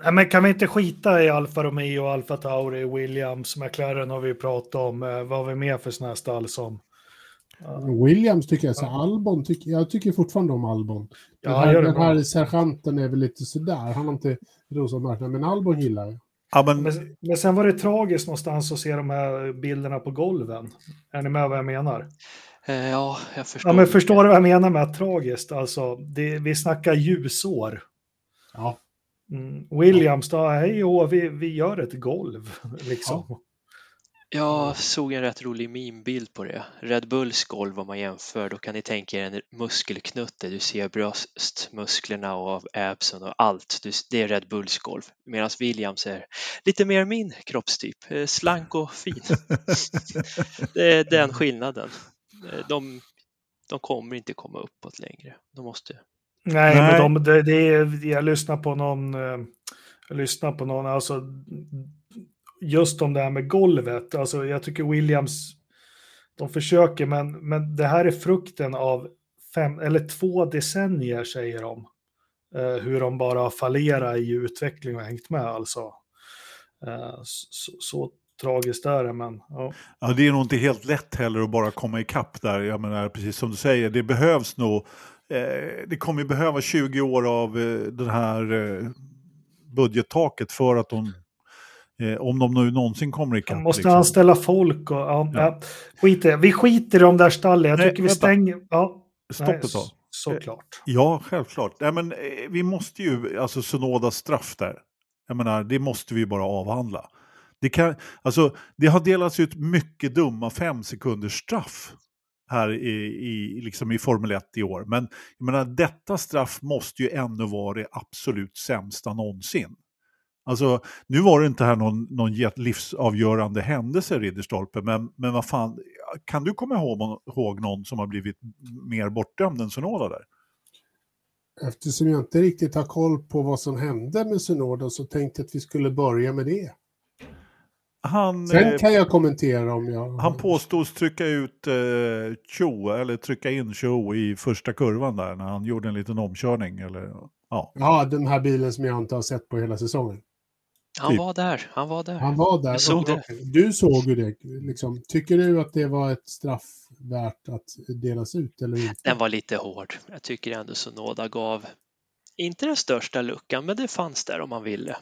Nej, men kan vi inte skita i Alfa Romeo, Alfa Tauri, Williams, McLaren har vi pratat om. Eh, vad har vi mer för sådana här stall som... Uh, Williams tycker jag, så Albon, tycker, jag tycker fortfarande om Albon. Den ja, här, den här sergeanten är väl lite sådär, han har inte rosa marknaden, men Albon gillar jag. Ja, men... Men, men sen var det tragiskt någonstans att se de här bilderna på golven. Är ni med vad jag menar? Eh, ja, jag förstår. Ja, men förstår du vad jag menar med tragiskt? Alltså, det, vi snackar ljusår. Ja. Mm, Williams då, hej och vi, vi gör ett golv liksom. Ja. Jag såg en rätt rolig meme-bild på det. Red Bulls golv om man jämför, då kan ni tänka er en muskelknutte. Du ser bröstmusklerna och absen och allt. Det är Red Bulls golv. Medan Williams är lite mer min kroppstyp. Eh, slank och fin. det är den skillnaden. Eh, de, de kommer inte komma uppåt längre. De måste Nej, Nej. men de, det, det jag lyssnar på någon, eh, jag lyssnar på någon, alltså just om det här med golvet, alltså jag tycker Williams, de försöker, men, men det här är frukten av fem eller två decennier säger de. Uh, hur de bara har fallerat i utveckling och hängt med alltså. Uh, så, så, tragiskt är det, men ja. ja. Det är nog inte helt lätt heller att bara komma ikapp där. Jag menar, precis som du säger, det behövs nog eh, det kommer behöva 20 år av eh, den här eh, budgettaket för att de Eh, om de nu någonsin kommer ikapp. Man måste liksom. anställa folk och ja, ja. ja. Skiter, vi skiter i de där stallen. Jag Nej, tycker vi vänta. stänger. Ja. Stopp ett tag. Såklart. Eh, ja, självklart. Nej, men, eh, vi måste ju, alltså Sonodas straff där. Jag menar, det måste vi bara avhandla. Det, kan, alltså, det har delats ut mycket dumma fem sekunders straff här i, i, liksom i Formel 1 i år. Men jag menar, detta straff måste ju ännu vara det absolut sämsta någonsin. Alltså, nu var det inte här någon, någon livsavgörande händelse, Ridderstolpe, men, men vad fan, kan du komma ihåg, ihåg någon som har blivit mer bortdömd än Sonoda där? Eftersom jag inte riktigt har koll på vad som hände med Sonoda så tänkte jag att vi skulle börja med det. Han, Sen eh, kan jag kommentera om jag... Han påstås trycka ut eh, Cho, eller trycka in Cho i första kurvan där när han gjorde en liten omkörning. Eller, ja. ja, den här bilen som jag inte har sett på hela säsongen. Han typ. var där, han var där. Han var där. Du såg det. Du såg ju det. Liksom. Tycker du att det var ett straff värt att delas ut eller inte? Den var lite hård. Jag tycker ändå så Nåda gav, inte den största luckan, men det fanns där om man ville.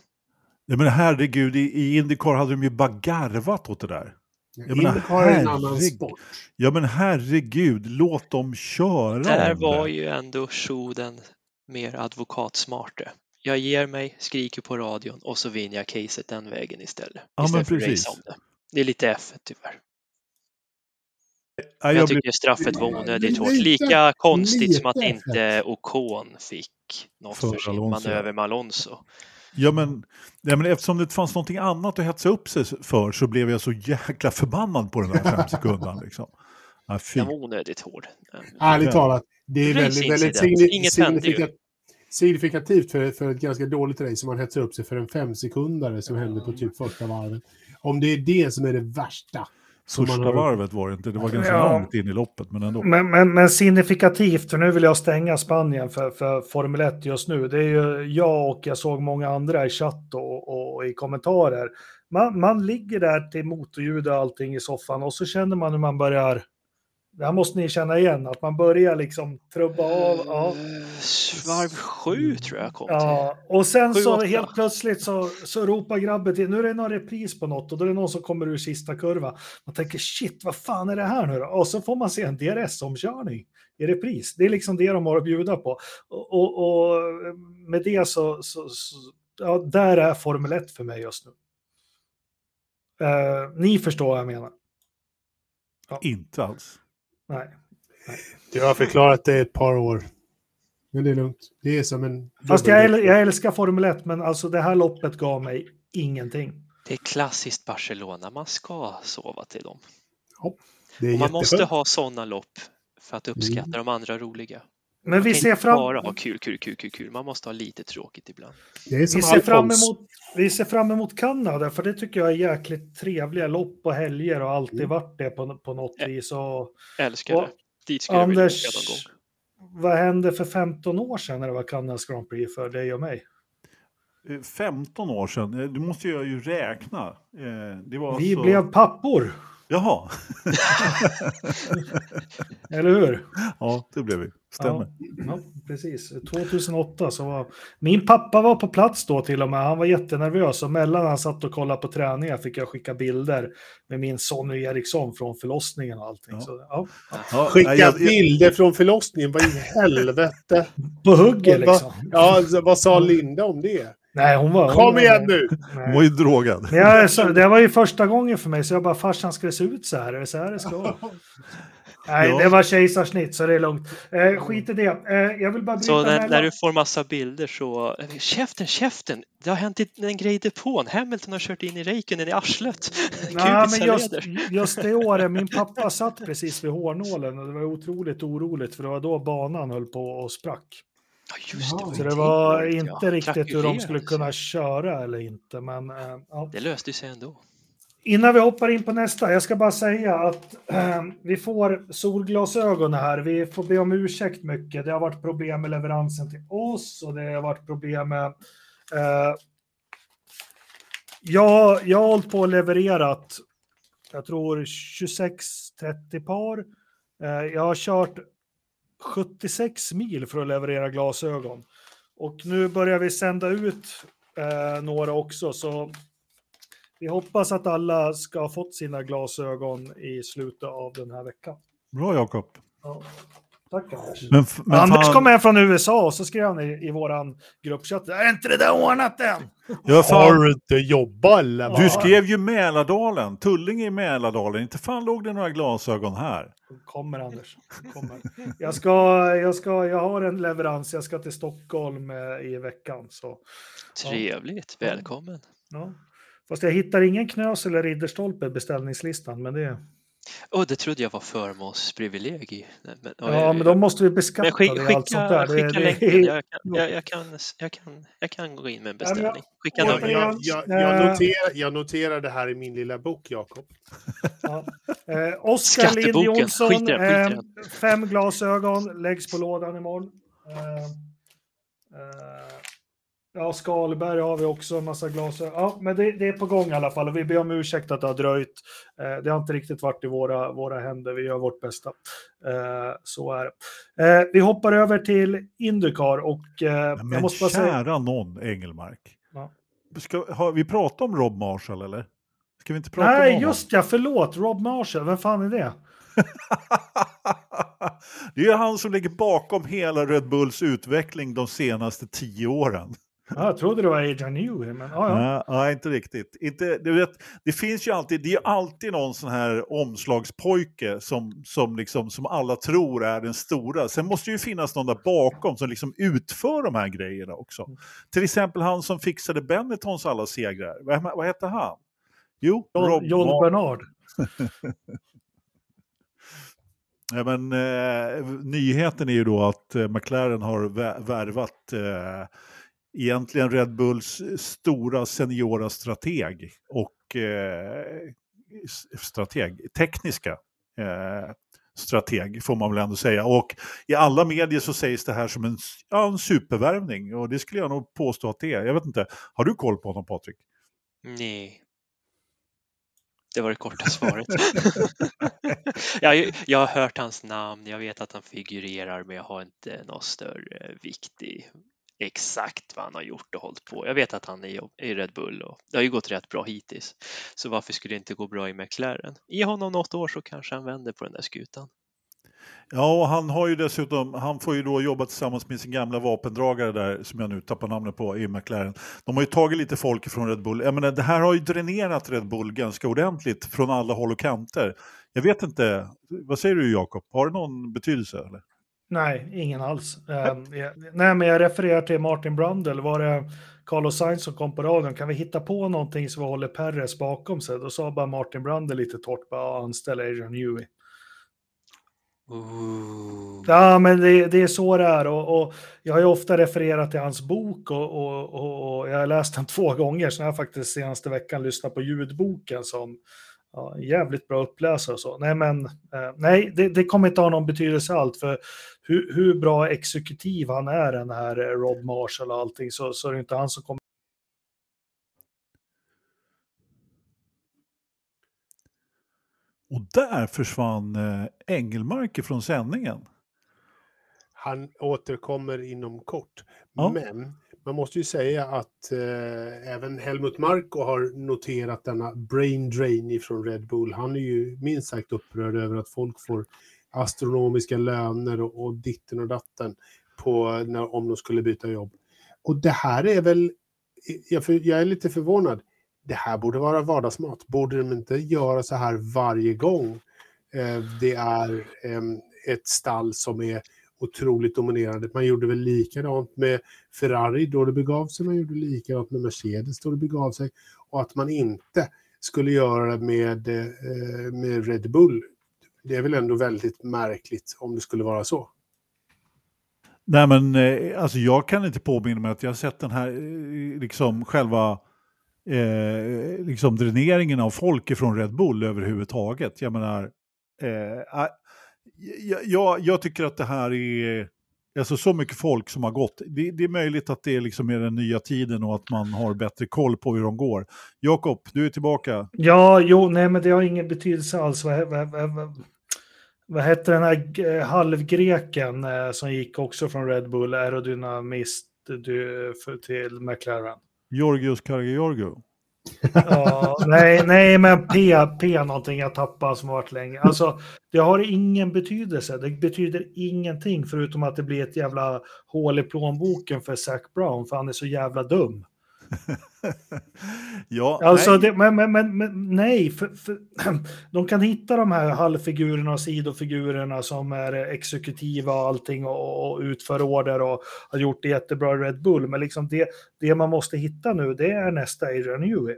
Ja, men herregud, i, i Indycar hade de ju bara garvat åt det där. Jag menar, Indycar är en annan sport. Ja men herregud, låt dem köra. Där var ju ändå Scho mer advokatsmarte jag ger mig, skriker på radion och så vinner jag caset den vägen istället. Ja, istället för att racea om det. Det är lite F tyvärr. Ja, jag, jag tycker blir... straffet var onödigt hårt. Lika konstigt som att inte Ocon fick något för, för sin Alonso. manöver med Alonso. Ja men, ja, men eftersom det fanns någonting annat att hetsa upp sig för så blev jag så jäkla förbannad på den här fem sekunderna. Liksom. Ja, den var onödigt hård. Ärligt talat, det är väldigt, väldigt signifikativt signifikativt för, för ett ganska dåligt race som man hetsar upp sig för en femsekundare som hände på typ första varvet. Om det är det som är det värsta. Första har... varvet var det inte, det var ganska ja. långt in i loppet. Men, ändå. Men, men, men signifikativt, för nu vill jag stänga Spanien för, för Formel 1 just nu. Det är ju jag och jag såg många andra i chatt och, och, och i kommentarer. Man, man ligger där till motorljud och allting i soffan och så känner man hur man börjar det här måste ni känna igen, att man börjar liksom trubba av. Ja. Varv sju tror jag kom Ja, och sen sju, så åtta. helt plötsligt så, så ropar grabben till, nu är det någon repris på något och då är det någon som kommer ur sista kurva. Man tänker shit, vad fan är det här nu då? Och så får man se en DRS-omkörning i repris. Det är liksom det de har att bjuda på. Och, och, och med det så, så, så, ja, där är Formel 1 för mig just nu. Uh, ni förstår vad jag menar. Ja. Inte alls. Nej. Nej. Du har förklarat det ett par år. Men det är lugnt. Det är som en... Fast jag, äl jag älskar Formel 1, men alltså det här loppet gav mig ingenting. Det är klassiskt Barcelona, man ska sova till dem. Ja, Och man måste ha sådana lopp för att uppskatta mm. de andra roliga. Men vi ser fram... bara ha kul, kul, kul, kul, kul. Man måste ha lite tråkigt ibland. vi, ser fram emot, vi ser fram emot Kanada, för det tycker jag är jäkligt trevliga lopp och helger och alltid mm. varit det på, på något Ä vis. Och, älskar och, det. Dit skulle Anders, jag vilja åka någon gång. Vad hände för 15 år sedan när det var Kanadas Grand Prix för dig och mig? 15 eh, år sedan? Eh, du måste ju räkna. Eh, vi så... blev pappor. Jaha. Eller hur? Ja, det blev vi. Stämmer. Ja, ja, precis. 2008 så var... Min pappa var på plats då till och med. Han var jättenervös och mellan han satt och kollade på träningar fick jag skicka bilder med min son Eriksson från förlossningen och allting. Ja. Så, ja. Ja, skicka jag, bilder från förlossningen, vad i helvete? på hugget liksom. Ja, vad sa Linda om det? Nej, hon var... Kom hon, igen nu! Hon var ju drogad. Ja, så, det var ju första gången för mig, så jag bara, farsan ska det se ut så här? Är det så här det ska vara? Nej, ja. det var kejsarsnitt så det är lugnt. Eh, skit i det. Eh, jag vill bara Så när, när, du får massa bilder så... Käften, käften! Det har hänt en grej i depån. Hamilton har kört in i Räikkönen i arslet. Nej, men just, just det året, min pappa satt precis vid hårnålen och det var otroligt oroligt för det var då banan höll på och sprack. Ja, just det. så det var inte ja. riktigt hur de skulle kunna köra eller inte. Men, äh, ja. Det löste sig ändå. Innan vi hoppar in på nästa, jag ska bara säga att äh, vi får solglasögon här. Vi får be om ursäkt mycket. Det har varit problem med leveransen till oss och det har varit problem med... Äh, jag, jag har hållit på och levererat, jag tror 26-30 par. Jag har kört 76 mil för att leverera glasögon. Och nu börjar vi sända ut några också, så vi hoppas att alla ska ha fått sina glasögon i slutet av den här veckan. Bra Jakob. Ja. Men, men Anders fan... kom hem från USA och så skrev han i, i våran gruppchatt. Är inte det där ordnat än? Ja, Har du inte jobbat eller? Du skrev ju Mälardalen, Tullinge i Mälardalen. Inte fan låg det några glasögon här. Kommer Anders. Kommer. Jag, ska, jag, ska, jag har en leverans, jag ska till Stockholm eh, i veckan. Så. Trevligt, välkommen. Ja. Fast jag hittar ingen knös eller ridderstolpe i beställningslistan, men det... Oh, det trodde jag var förmånsprivilegie. Men, ja, men då måste vi beskatta skick, det skicka, allt sånt där. Skicka länken. Jag kan, jag, jag, kan, jag, kan, jag kan gå in med en beställning. Skicka ja, jag, jag, jag, eh. noterar, jag noterar det här i min lilla bok, Jakob. Ja. Eh, Oskar Lind Jonsson, eh, fem glasögon, läggs på lådan imorgon. Eh, eh, Ja, Skalberg har vi också en massa glasögon. Ja, men det, det, är på gång i alla fall och vi ber om ursäkt att det har dröjt. Eh, det har inte riktigt varit i våra, våra händer. Vi gör vårt bästa. Eh, så är det. Eh, vi hoppar över till Indycar och eh, men jag måste bara kära säga... någon, Engelmark. Ja. Ska, har vi pratat om Rob Marshall eller? Ska vi inte prata Nej, om honom? just ja, förlåt. Rob Marshall, vem fan är det? det är han som ligger bakom hela Red Bulls utveckling de senaste tio åren. Ja, jag trodde det var Adrian Newey, men ja, ja. Nej, inte riktigt. Inte, du vet, det finns ju alltid, det är alltid någon sån här omslagspojke som, som, liksom, som alla tror är den stora. Sen måste det ju finnas någon där bakom som liksom utför de här grejerna också. Mm. Till exempel han som fixade Benettons alla segrar. Vad, vad hette han? Jo, Rob John Bernard. Ja, men, eh, nyheten är ju då att eh, McLaren har värvat eh, egentligen Red Bulls stora seniora strateg och eh, strateg, tekniska eh, strateg får man väl ändå säga. Och i alla medier så sägs det här som en, ja, en supervärvning och det skulle jag nog påstå att det är. Jag vet inte, har du koll på honom Patrik? Nej. Det var det korta svaret. jag, jag har hört hans namn, jag vet att han figurerar men jag har inte någon större vikt i exakt vad han har gjort och hållit på. Jag vet att han är i Red Bull och det har ju gått rätt bra hittills. Så varför skulle det inte gå bra i McLaren? Ge honom något år så kanske han vänder på den där skutan. Ja, och han har ju dessutom, han får ju då jobba tillsammans med sin gamla vapendragare där, som jag nu tappar namnet på, i McLaren. De har ju tagit lite folk från Red Bull. Jag menar, det här har ju dränerat Red Bull ganska ordentligt från alla håll och kanter. Jag vet inte, vad säger du Jakob, har det någon betydelse? Eller? Nej, ingen alls. Uh, nej, men jag refererar till Martin Brundle. Var det Carlos Sainz som kom på radion? Kan vi hitta på någonting som håller Perres bakom sig? Då sa bara Martin Brundle lite torrt, bara anställ Adrian Newey. Ooh. Ja, men det, det, är så det är. Och, och, jag har ju ofta refererat till hans bok och, och, och jag har läst den två gånger. Så jag har faktiskt senaste veckan lyssnat på ljudboken som ja, jävligt bra uppläsare och så. Nej, men eh, nej, det, det, kommer inte ha någon betydelse allt. För hur, hur, bra exekutiv han är, den här Rob Marshall och allting, så, så är det inte han som kommer Och där försvann eh, Engelmark från sändningen. Han återkommer inom kort. Ja. Men man måste ju säga att eh, även Helmut Marko har noterat denna brain drain ifrån Red Bull. Han är ju minst sagt upprörd över att folk får astronomiska löner och, och ditten och datten på, när, om de skulle byta jobb. Och det här är väl, jag, jag är lite förvånad, det här borde vara vardagsmat. Borde de inte göra så här varje gång eh, det är eh, ett stall som är otroligt dominerande. Man gjorde väl likadant med Ferrari då det begav sig, man gjorde likadant med Mercedes då det begav sig. Och att man inte skulle göra det med, eh, med Red Bull, det är väl ändå väldigt märkligt om det skulle vara så. Nej men eh, alltså jag kan inte påminna mig att jag har sett den här, eh, liksom själva eh, liksom dräneringen av folk ifrån Red Bull överhuvudtaget. Jag menar, eh, jag, jag, jag, tycker att det här är alltså så mycket folk som har gått. Det, det, är möjligt att det liksom är den nya tiden och att man har bättre koll på hur de går. Jakob, du är tillbaka. Ja, jo, nej, men det har ingen betydelse alls. Vad, hette den här eh, halvgreken eh, som gick också från Red Bull, aerodynamist du, för, till McLaren? Georgios Karagiorgio. ja, nej, nej, men P, P någonting jag tappade som har varit länge. Alltså, det har ingen betydelse. Det betyder ingenting förutom att det blir ett jävla hål i plånboken för Zac Brown, för han är så jävla dum. ja, alltså, nej. Det, men, men, men, men, nej, för, för, de kan hitta de här halvfigurerna och sidofigurerna som är exekutiva och allting och, och utför order och har gjort det jättebra i Red Bull. Men liksom det, det man måste hitta nu, det är nästa Adrian Newey.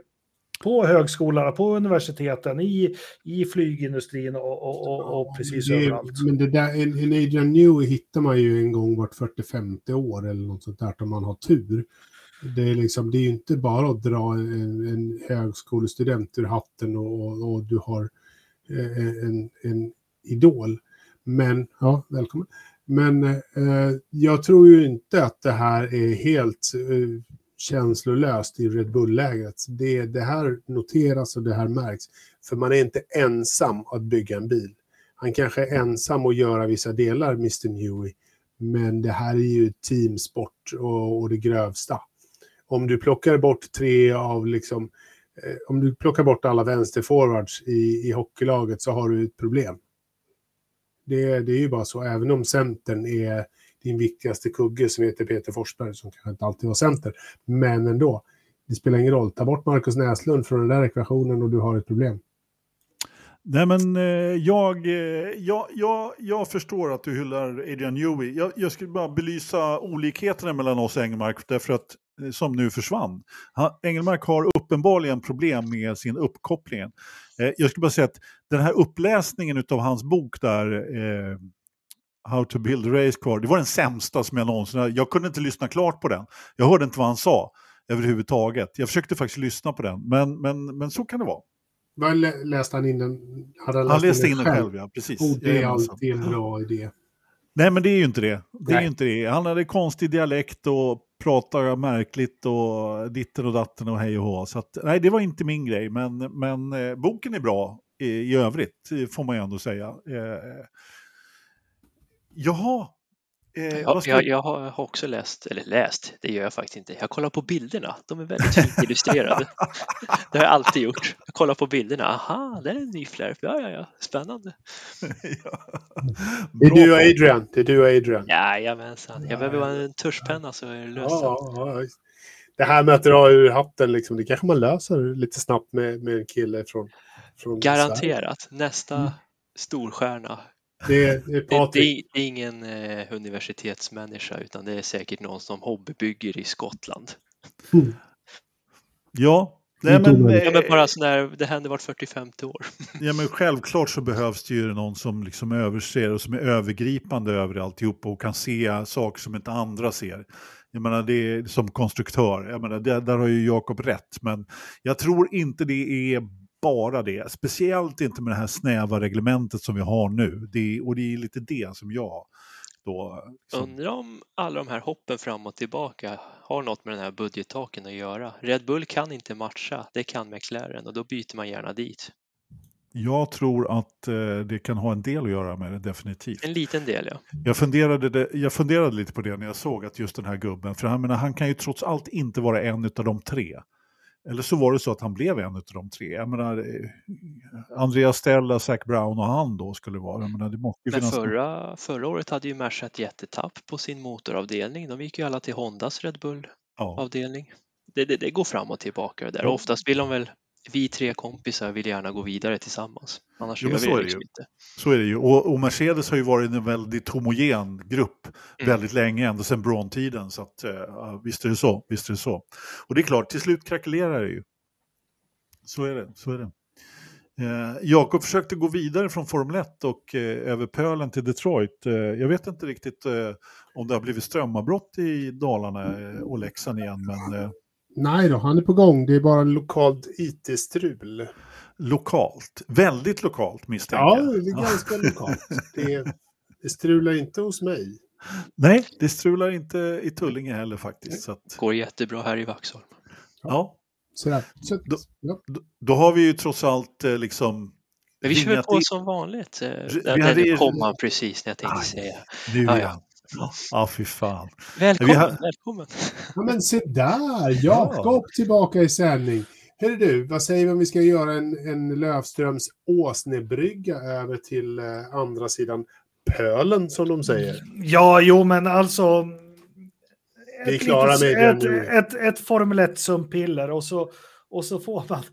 På högskolorna, på universiteten, i, i flygindustrin och, och, och, och precis det, överallt. Men det där, en, en Adrian Newey hittar man ju en gång vart 40-50 år eller något sånt där om man har tur. Det är, liksom, det är inte bara att dra en, en högskolestudent ur hatten och, och, och du har eh, en, en idol. Men, ja, välkommen. Men eh, jag tror ju inte att det här är helt eh, känslolöst i Red Bull-lägret. Det, det här noteras och det här märks. För man är inte ensam att bygga en bil. Han kanske är ensam att göra vissa delar, Mr Newey. Men det här är ju teamsport och, och det grövsta om du plockar bort tre av liksom, eh, om du plockar bort alla vänsterforwards i, i hockeylaget så har du ett problem. Det, det är ju bara så, även om centern är din viktigaste kugge som heter Peter Forsberg, som kanske inte alltid var center, men ändå. Det spelar ingen roll, ta bort Marcus Näslund från den där ekvationen och du har ett problem. Nej men eh, jag, eh, jag, jag, jag förstår att du hyllar Adrian Newey. Jag, jag skulle bara belysa olikheterna mellan oss Engmark, därför att som nu försvann. Han, Engelmark har uppenbarligen problem med sin uppkoppling. Eh, jag skulle bara säga att den här uppläsningen av hans bok där, eh, How to build a race car, det var den sämsta som jag någonsin Jag kunde inte lyssna klart på den. Jag hörde inte vad han sa överhuvudtaget. Jag försökte faktiskt lyssna på den, men, men, men så kan det vara. Var läste han in den? Hade han, han läste in den själv, själv ja, precis. Och det är alltid en bra idé. Nej, men det är ju inte det. det, är inte det. Han hade konstig dialekt och pratar märkligt och ditten och datten och hej och hå. Så att, nej, det var inte min grej, men, men eh, boken är bra i, i övrigt, eh, får man ju ändå säga. Eh, eh jaha, Eh, ja, jag, jag, har också läst, eller läst, det gör jag faktiskt inte. Jag kollar på bilderna, de är väldigt fint illustrerade. det har jag alltid gjort. Jag kollar på bilderna, aha, det är en ny flärp, ja, ja, ja, spännande. ja. Det är du och Adrian, det är du och Adrian. Jajamensan, jag behöver bara en tuschpenna så är det löst. Ja, ja, det här med att dra ur hatten, liksom, det kanske man löser lite snabbt med, med en kille från, från Garanterat, Sverige. nästa mm. storstjärna det, det, är det, det, är ingen eh, universitetsmänniska utan det är säkert någon som hobbybygger i Skottland. Mm. Ja, Nej, men, ja, men bara sådär, det händer vart 40-50 år. Ja, men självklart så behövs det ju någon som liksom överser och som är övergripande över alltihop och kan se saker som inte andra ser. Jag menar, det är som konstruktör, jag menar, det, där har ju Jakob rätt, men jag tror inte det är bara det. Speciellt inte med det här snäva reglementet som vi har nu. Det, och det är lite det som jag då... Som... Undrar om alla de här hoppen fram och tillbaka har något med den här budgettaken att göra. Red Bull kan inte matcha, det kan McLaren och då byter man gärna dit. Jag tror att eh, det kan ha en del att göra med det, definitivt. En liten del, ja. Jag funderade, det, jag funderade lite på det när jag såg att just den här gubben, för han, menar, han kan ju trots allt inte vara en av de tre. Eller så var det så att han blev en av de tre. Jag menar, eh, Andreas Stella, Zac Brown och han då skulle vara. Jag menar, det måste Men förra, förra året hade ju Merca ett jättetapp på sin motoravdelning. De gick ju alla till Hondas Red Bull-avdelning. Ja. Det, det, det, går fram och tillbaka där. Ja. Oftast vill de väl vi tre kompisar vill gärna gå vidare tillsammans. Annars jo, gör vi det liksom inte. Så är det ju. Och, och, Mercedes har ju varit en väldigt homogen grupp mm. väldigt länge, ända sedan Braun-tiden. Så att, uh, visst är det så. Visst är det så. Och det är klart, till slut krackelerar det ju. Så är det. Så är det. Eh, Jakob försökte gå vidare från Formel 1 och eh, över pölen till Detroit. Eh, jag vet inte riktigt eh, om det har blivit strömavbrott i Dalarna och Leksand igen, men Nej då, han är på gång. Det är bara lokalt IT-strul. Lokalt? Väldigt lokalt misstänker jag. Ja, det är ganska lokalt. Det, det strular inte hos mig. Nej, det strular inte i Tullinge heller faktiskt. Så att... Går jättebra här i Vaxholm. Ja. Sådär. Så, då, ja. då, då, har vi ju trots allt eh, liksom... Men vi kör på som vanligt. Eh, där, där kom han precis när jag tänkte Aj, säga. Nu ja, ja. Fy fan. Välkommen, har... välkommen. Ja, men se där, Jakob tillbaka i sändning. Hörru du, vad säger vi om vi ska göra en, en Lövströms Åsnebrygga över till eh, andra sidan pölen som de säger? Ja, jo, men alltså. Vi är klara med det ett, nu. Ett, ett, ett Formel 1-sumpiller och så, och så får man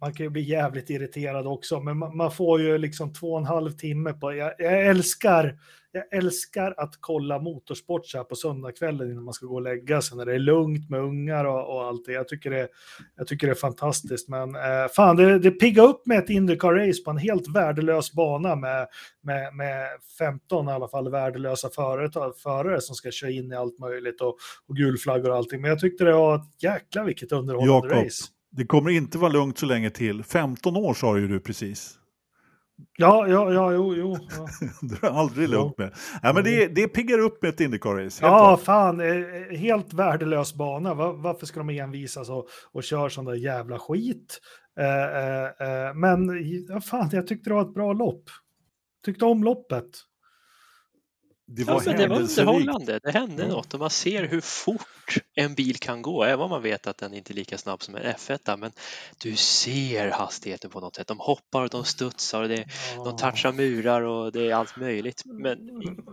man kan ju bli jävligt irriterad också, men man, får ju liksom två och en halv timme på... Jag, jag, älskar, jag älskar att kolla motorsport så här på söndagskvällen innan man ska gå och lägga sig, när det är lugnt med ungar och, och allt det. Jag tycker det, jag tycker det är fantastiskt, men eh, fan, det, det piggar upp med ett Indycar-race på en helt värdelös bana med, med, med 15 i alla fall värdelösa förare, förare som ska köra in i allt möjligt och, och gulflaggor och allting. Men jag tyckte det var ett jäkla vilket underhållande Jakob. race. Det kommer inte vara lugnt så länge till. 15 år sa ju du precis. Ja, ja, ja, jo, jo. Ja. det är aldrig lugnt med. Ja, men det, det piggar upp med ett Indycar-race. Ja, klart. fan. Eh, helt värdelös bana. Varför ska de envisas och, och köra sån där jävla skit? Eh, eh, eh, men ja, fan, jag tyckte det var ett bra lopp. Tyckte om loppet. Det var, ja, det var underhållande. Det hände mm. något och man ser hur fort en bil kan gå, även om man vet att den inte är lika snabb som en F1. Men du ser hastigheten på något sätt. De hoppar och de studsar och det, ja. de touchar murar och det är allt möjligt. Men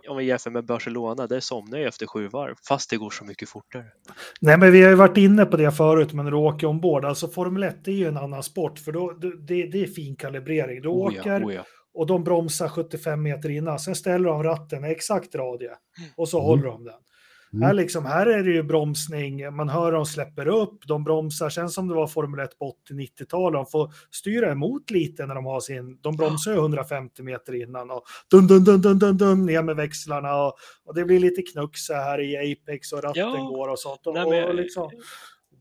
om vi jämför med Barcelona, där somnar jag efter sju varv, fast det går så mycket fortare. Nej, men vi har ju varit inne på det förut, men när du åker ombord, alltså Formel 1 är ju en annan sport, för då, det, det är fin kalibrering. Du oh ja, åker oh ja och de bromsar 75 meter innan. Sen ställer de ratten exakt radie och så mm. håller de den. Mm. Här, liksom, här är det ju bromsning, man hör dem släpper upp, de bromsar, sen som det var Formel 1 på 80-90-talet, de får styra emot lite när de har sin, de bromsar ju 150 meter innan och dun dun dun dun dun, dun ner med växlarna och, och det blir lite knuck så här i Apex och ratten ja. går och sånt. Och, Nej, och liksom,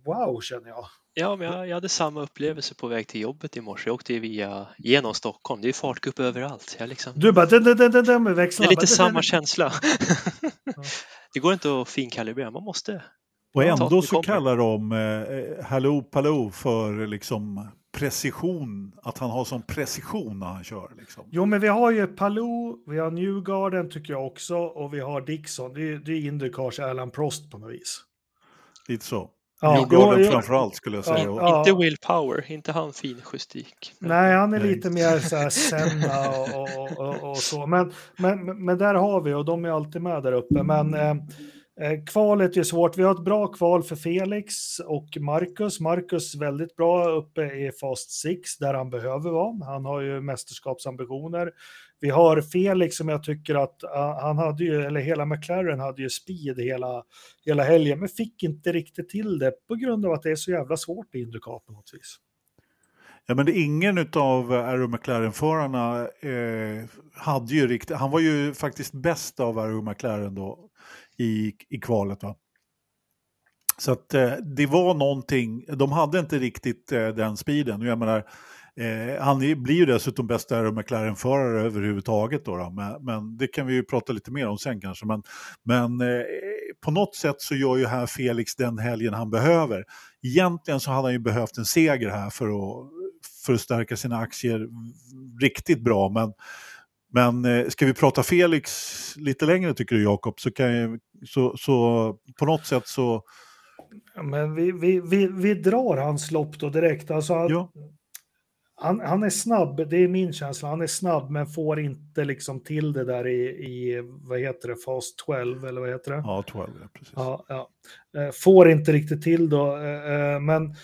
wow känner jag. Ja, men jag, jag, hade samma upplevelse på väg till jobbet i morse. Jag åkte via, genom Stockholm. Det är fartgupp överallt. Jag liksom... Du bara den, den, den, den med växlarna. Det är lite samma känsla. det går inte att finkalibrera, man måste. Och ändå så kallar de eh, Hallå Paloo för liksom precision, att han har sån precision när han kör. Liksom. Jo, men vi har ju Palou, vi har Newgarden tycker jag också och vi har Dixon. Det är, det är Indycars Alan Prost på något vis. Lite så. Ja, Newgarden framförallt skulle jag säga. Ja, inte Will Power, inte han fin justik. Nej, han är Nej. lite mer så här Senna och, och, och, och, så. Men, men, men där har vi och de är alltid med där uppe. Men eh, eh kvalet är svårt. Vi har ett bra kval för Felix och Marcus. Marcus väldigt bra uppe i Fast 6 där han behöver vara. Han har ju mästerskapsambitioner. Vi har Felix som jag tycker att han hade ju, eller hela McLaren hade ju speed hela, hela helgen, men fick inte riktigt till det på grund av att det är så jävla svårt i Indycar på något vis. Ja, men det, ingen av eh, Aero McLaren-förarna eh, hade ju riktigt, han var ju faktiskt bäst av Aero McLaren då i, i kvalet. Va? Så att eh, det var någonting, de hade inte riktigt eh, den speeden. Jag menar, Eh, han blir ju dessutom bästa McLaren-förare överhuvudtaget. Då, då men, men, det kan vi ju prata lite mer om sen kanske. Men, men eh, på något sätt så gör ju här Felix den helgen han behöver. Egentligen så hade han ju behövt en seger här för att, för att stärka sina aktier riktigt bra. Men, men eh, ska vi prata Felix lite längre tycker du Jakob, så, så, så på något sätt så... Men vi, vi, vi, vi drar hans lopp då direkt. Alltså, ja han, han, är snabb, det är min känsla. Han är snabb men får inte liksom till det där i, i vad heter det, fas 12 eller vad heter det? Ja, 12, ja, precis. Ja, ja. Eh, får inte riktigt till då, eh, eh, men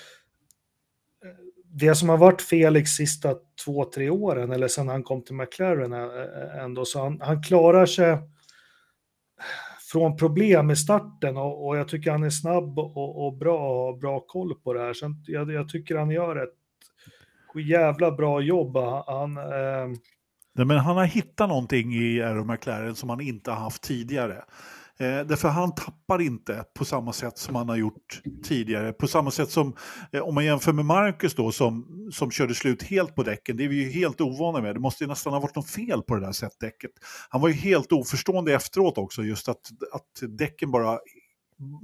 det som har varit Felix sista två, tre åren eller sedan han kom till McLaren ändå, så han, han klarar sig från problem i starten och, och jag tycker han är snabb och, och bra och har bra koll på det här. Så jag, jag tycker han gör ett jävla bra jobb. Han, eh... Nej, men han har hittat någonting i Aero McLaren som han inte har haft tidigare. Eh, därför han tappar inte på samma sätt som han har gjort tidigare. På samma sätt som, eh, om man jämför med Marcus då som, som körde slut helt på däcken, det är vi ju helt ovana med. Det måste ju nästan ha varit något fel på det där sättdäcket. Han var ju helt oförstående efteråt också, just att, att däcken bara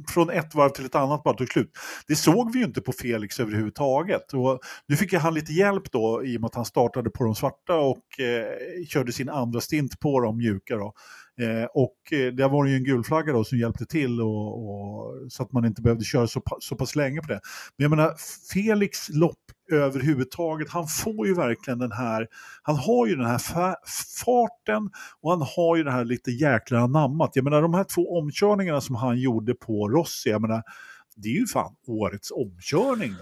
från ett varv till ett annat bara tog slut. Det såg vi ju inte på Felix överhuvudtaget. Och nu fick han lite hjälp då i och med att han startade på de svarta och eh, körde sin andra stint på de mjuka. Då. Eh, och eh, det var ju en gulflagga då som hjälpte till och, och, så att man inte behövde köra så, så pass länge på det. Men jag menar, Felix lopp överhuvudtaget, han får ju verkligen den här, han har ju den här farten och han har ju det här lite jäkla anammat. Jag menar de här två omkörningarna som han gjorde på Rossi, jag menar det är ju fan årets omkörning.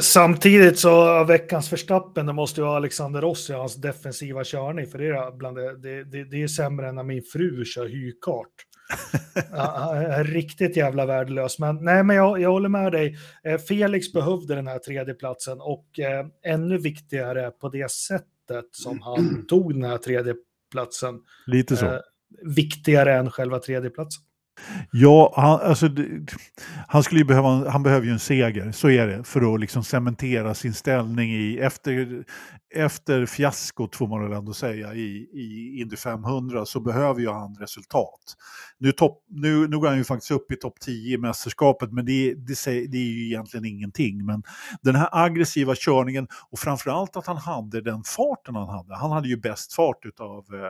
Samtidigt så veckans förstappen, det måste ju vara Alexander Rossi och hans defensiva körning, för det är, bland det, det, det, det är sämre än när min fru kör hykart. ja, riktigt jävla värdelös. Men, nej, men jag, jag håller med dig. Eh, Felix behövde den här tredjeplatsen och eh, ännu viktigare på det sättet som han tog den här tredjeplatsen. Lite så. Eh, viktigare än själva tredjeplatsen. Ja, han, alltså, han, skulle behöva, han behöver ju en seger, så är det, för att liksom cementera sin ställning i, efter, efter fiaskot får man väl ändå säga i, i Indy 500 så behöver ju han resultat. Nu, topp, nu, nu går han ju faktiskt upp i topp 10 i mästerskapet men det, det, säger, det är ju egentligen ingenting. Men den här aggressiva körningen och framförallt att han hade den farten han hade. Han hade ju bäst fart utav, eh,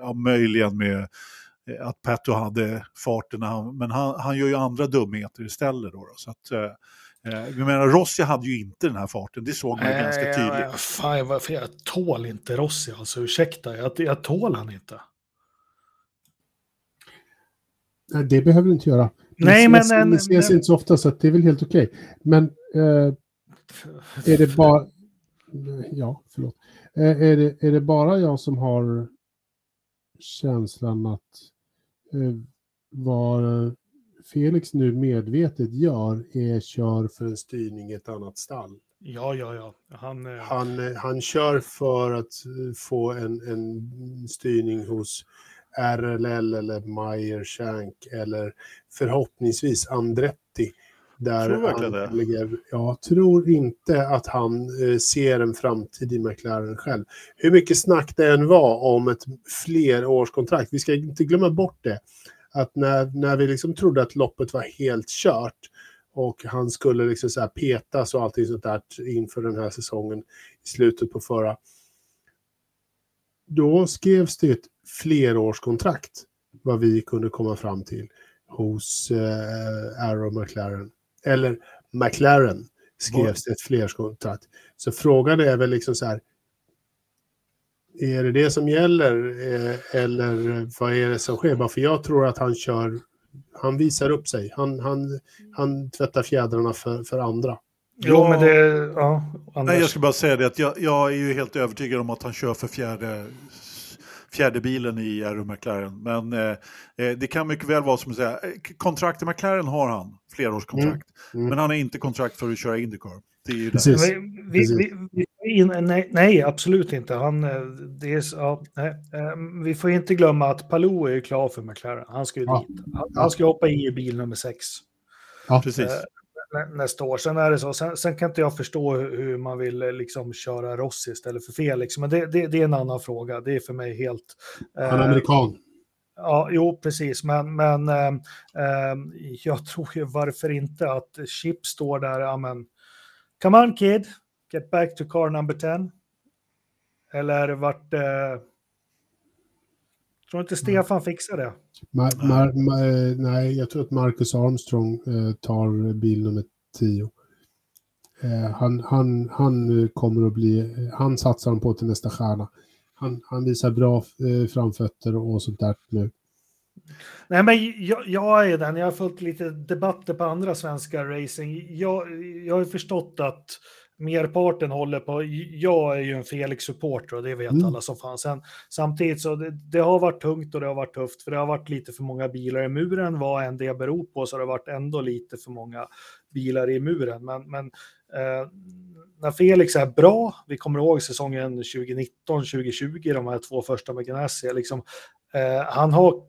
ja, möjligen med att Petto hade farten, men han, han gör ju andra dumheter istället. Då, då så att, eh, eh, jag menar, Rossi hade ju inte den här farten, det såg man äh, ganska tydligt. Ja, fan, varför jag tål inte Rossi, alltså ursäkta, jag, jag tål han inte. Nej, det behöver du inte göra. Nej, det men... Ses, det ses men... inte så ofta, så det är väl helt okej. Okay. Men eh, är det bara... Ja, förlåt. Eh, är, det, är det bara jag som har känslan att Eh, vad Felix nu medvetet gör är kör för en styrning i ett annat stall. Ja, ja, ja. Han, eh... han, eh, han kör för att få en, en styrning hos RLL eller Meyer Shank eller förhoppningsvis Andretti där tror verkligen det. Ligger, jag tror inte att han eh, ser en framtid i McLaren själv. Hur mycket snack det än var om ett flerårskontrakt, vi ska inte glömma bort det. Att när, när vi liksom trodde att loppet var helt kört och han skulle liksom så här petas och allting sånt där inför den här säsongen i slutet på förra. Då skrevs det ett flerårskontrakt, vad vi kunde komma fram till hos eh, Arrow McLaren eller McLaren skrevs det ett flerårskontrakt. Så frågan är väl liksom så här, är det det som gäller eh, eller vad är det som sker? Bara för jag tror att han kör, han visar upp sig, han, han, han tvättar fjädrarna för, för andra. Jo, men det... Ja, Nej, jag ska bara säga det att jag, jag, är ju helt övertygad om att han kör för fjärde fjärde bilen i Aero McLaren. Men eh, eh, det kan mycket väl vara som att säga, eh, kontrakt i McLaren har han, flerårskontrakt. Mm. Mm. Men han har inte kontrakt för att köra Indycar. Det är ju Precis. Vi, vi, vi, nej, nej, absolut inte. Han, eh, det är, ja, nej. Vi får inte glömma att Palou är klar för McLaren. Han ska ju ja. dit. Han, han ska hoppa i bil nummer sex. Ja, precis nästa år. Sen är det så, sen, sen, kan inte jag förstå hur, man vill eh, liksom köra Rossi istället för Felix, men det, det, det är en annan fråga. Det är för mig helt... Eh, Han är amerikan. Ja, jo, precis, men, men eh, eh, jag tror ju varför inte att Chip står där, ja men, come on kid, get back to car number 10. Eller vart... Eh, tror inte Stefan mm. fixar det. Mar, mar, mar, nej, jag tror att Marcus Armstrong eh, tar bil nummer 10. Eh, han, han, han kommer att bli, han satsar på till nästa stjärna. Han, han visar bra eh, framfötter och sånt där nu. Nej, men jag, jag, är den, jag har följt lite debatter på andra svenska racing. Jag, jag har förstått att merparten håller på, jag är ju en Felix-supporter och det vet mm. alla som fanns. Sen, samtidigt så det, det, har varit tungt och det har varit tufft för det har varit lite för många bilar i muren. Vad än det beror på så har det varit ändå lite för många bilar i muren. Men, men eh, när Felix är bra, vi kommer ihåg säsongen 2019-2020, de här två första med Ganassi, liksom, eh, han har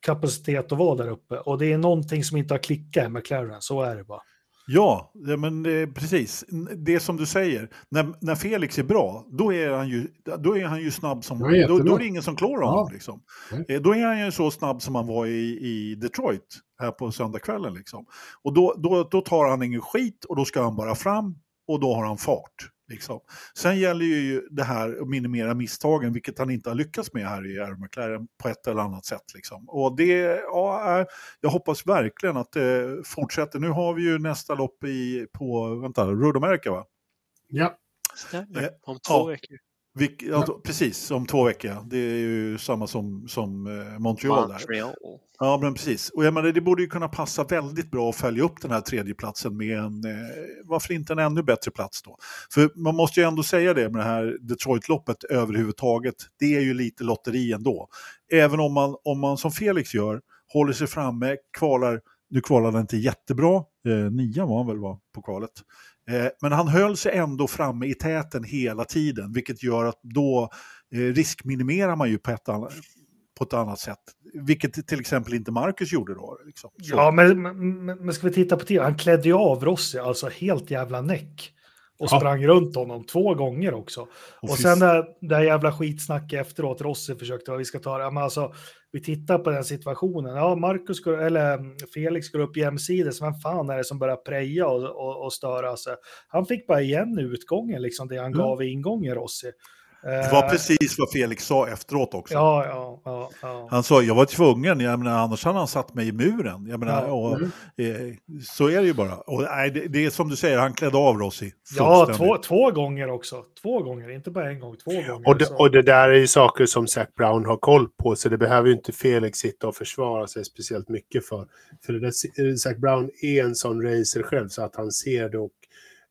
kapacitet att vara där uppe. Och det är någonting som inte har klickat med McLaren, så är det bara. Ja, men eh, precis. Det som du säger, när, när Felix är bra, då är han ju, då är han ju snabb som... Då, då, är det ingen som klår honom. Ja. Liksom. Mm. Då är han ju så snabb som han var i, i Detroit här på söndagskvällen. Liksom. Och då, då, då tar han ingen skit och då ska han bara fram och då har han fart. Liksom. Sen gäller ju det här att minimera misstagen, vilket han inte har lyckats med här i Air McLaren på ett eller annat sätt. Liksom. Och det, ja, jag hoppas verkligen att det fortsätter. Nu har vi ju nästa lopp i, på, vänta, Road America va? Ja. Stämmer, eh, om två ja. veckor. Vilk, ja. Precis, om två veckor. Det är ju samma som, som eh, Montreal. Montreal. Ja, men precis. Och jag menar, det borde ju kunna passa väldigt bra att följa upp den här tredjeplatsen med en, eh, varför inte en ännu bättre plats då? För man måste ju ändå säga det med det här Detroit-loppet överhuvudtaget, det är ju lite lotteri ändå. Även om man, om man som Felix gör, håller sig framme, kvalar, nu kvalade han inte jättebra, eh, nia var han väl var på kvalet. Eh, men han höll sig ändå framme i täten hela tiden, vilket gör att då eh, riskminimerar man ju på ett, annat, på ett annat sätt. Vilket till exempel inte Marcus gjorde då. Liksom. Ja, men, men, men ska vi titta på det? Han klädde ju av Rossi, alltså helt jävla näck. Och ja. sprang runt honom två gånger också. Och, och sen det, det jävla skitsnacket efteråt, Rossi försökte, vi ska ta det. Men alltså, vi tittar på den situationen. Ja, Marcus går, eller mm, Felix går upp jämsides. Vem fan är det som börjar preja och, och, och störa sig? Han fick bara igen utgången, liksom det han mm. gav i ingången, Rossi. Det var precis vad Felix sa efteråt också. Ja, ja, ja, ja. Han sa, jag var tvungen, jag menar, annars hade han satt mig i muren. Jag menar, och, mm. eh, så är det ju bara. Och, nej, det, det, är som du säger, han klädde av Rossi. Ja, två, två gånger också. Två gånger, inte bara en gång, två gånger. Och det, och det där är ju saker som Zac Brown har koll på, så det behöver ju inte Felix sitta och försvara sig speciellt mycket för. För det där, Zac Brown är en sån racer själv, så att han ser det och,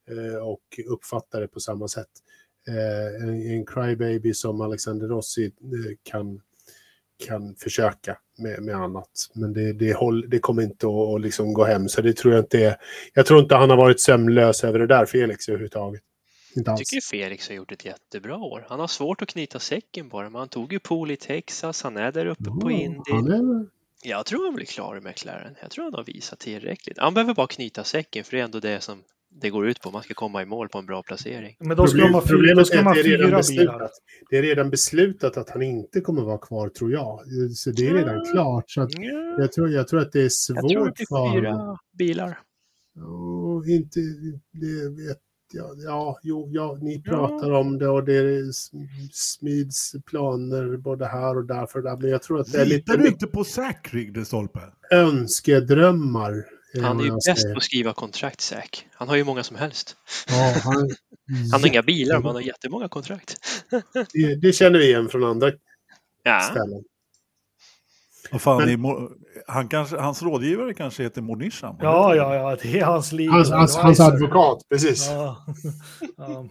eh, och uppfattar det på samma sätt eh, en, en crybaby som Alexander Rossi eh, kan, kan försöka med, med annat. Men det, det, håll, det kommer inte att, att liksom gå hem. Så det tror jag inte är, Jag tror inte han har varit sömnlös över det där, Felix, överhuvudtaget. Inte Jag tycker Felix har gjort ett jättebra år. Han har svårt att knyta säcken på det, men han tog ju pool i Texas, han är där uppe oh, på Indy. Är... Jag tror han blir klar i McLaren. Jag tror han har visat tillräckligt. Han behöver bara knyta säcken, för det är ändå det som det går ut på. Man ska komma i mål på en bra placering. Men då ska Problem, man ha fyra, då ska man det, är redan beslutat, det är redan beslutat att han inte kommer vara kvar, tror jag. Så det är redan klart. Så ja. jag, tror, jag tror att det är svårt för... Jag tror att det är fyra bilar. Oh, inte, det vet jag. Ja, jo, ja, ni pratar ja. om det och det smids planer både här och där. För där men jag tror att det är lite... Litar du inte på Säkrig, Stolpe? Önskedrömmar han är ju bäst på att skriva kontrakt, Zack. Han har ju många som helst. Ja, han... han har inga bilar, men han har jättemånga kontrakt. det, det känner vi igen från andra ja. ställen. Vad fan, men, han kanske, hans rådgivare kanske heter Mornisham? Ja, ja, ja, det är hans liv. Hans, hans, hans advokat, precis. Ja, ja,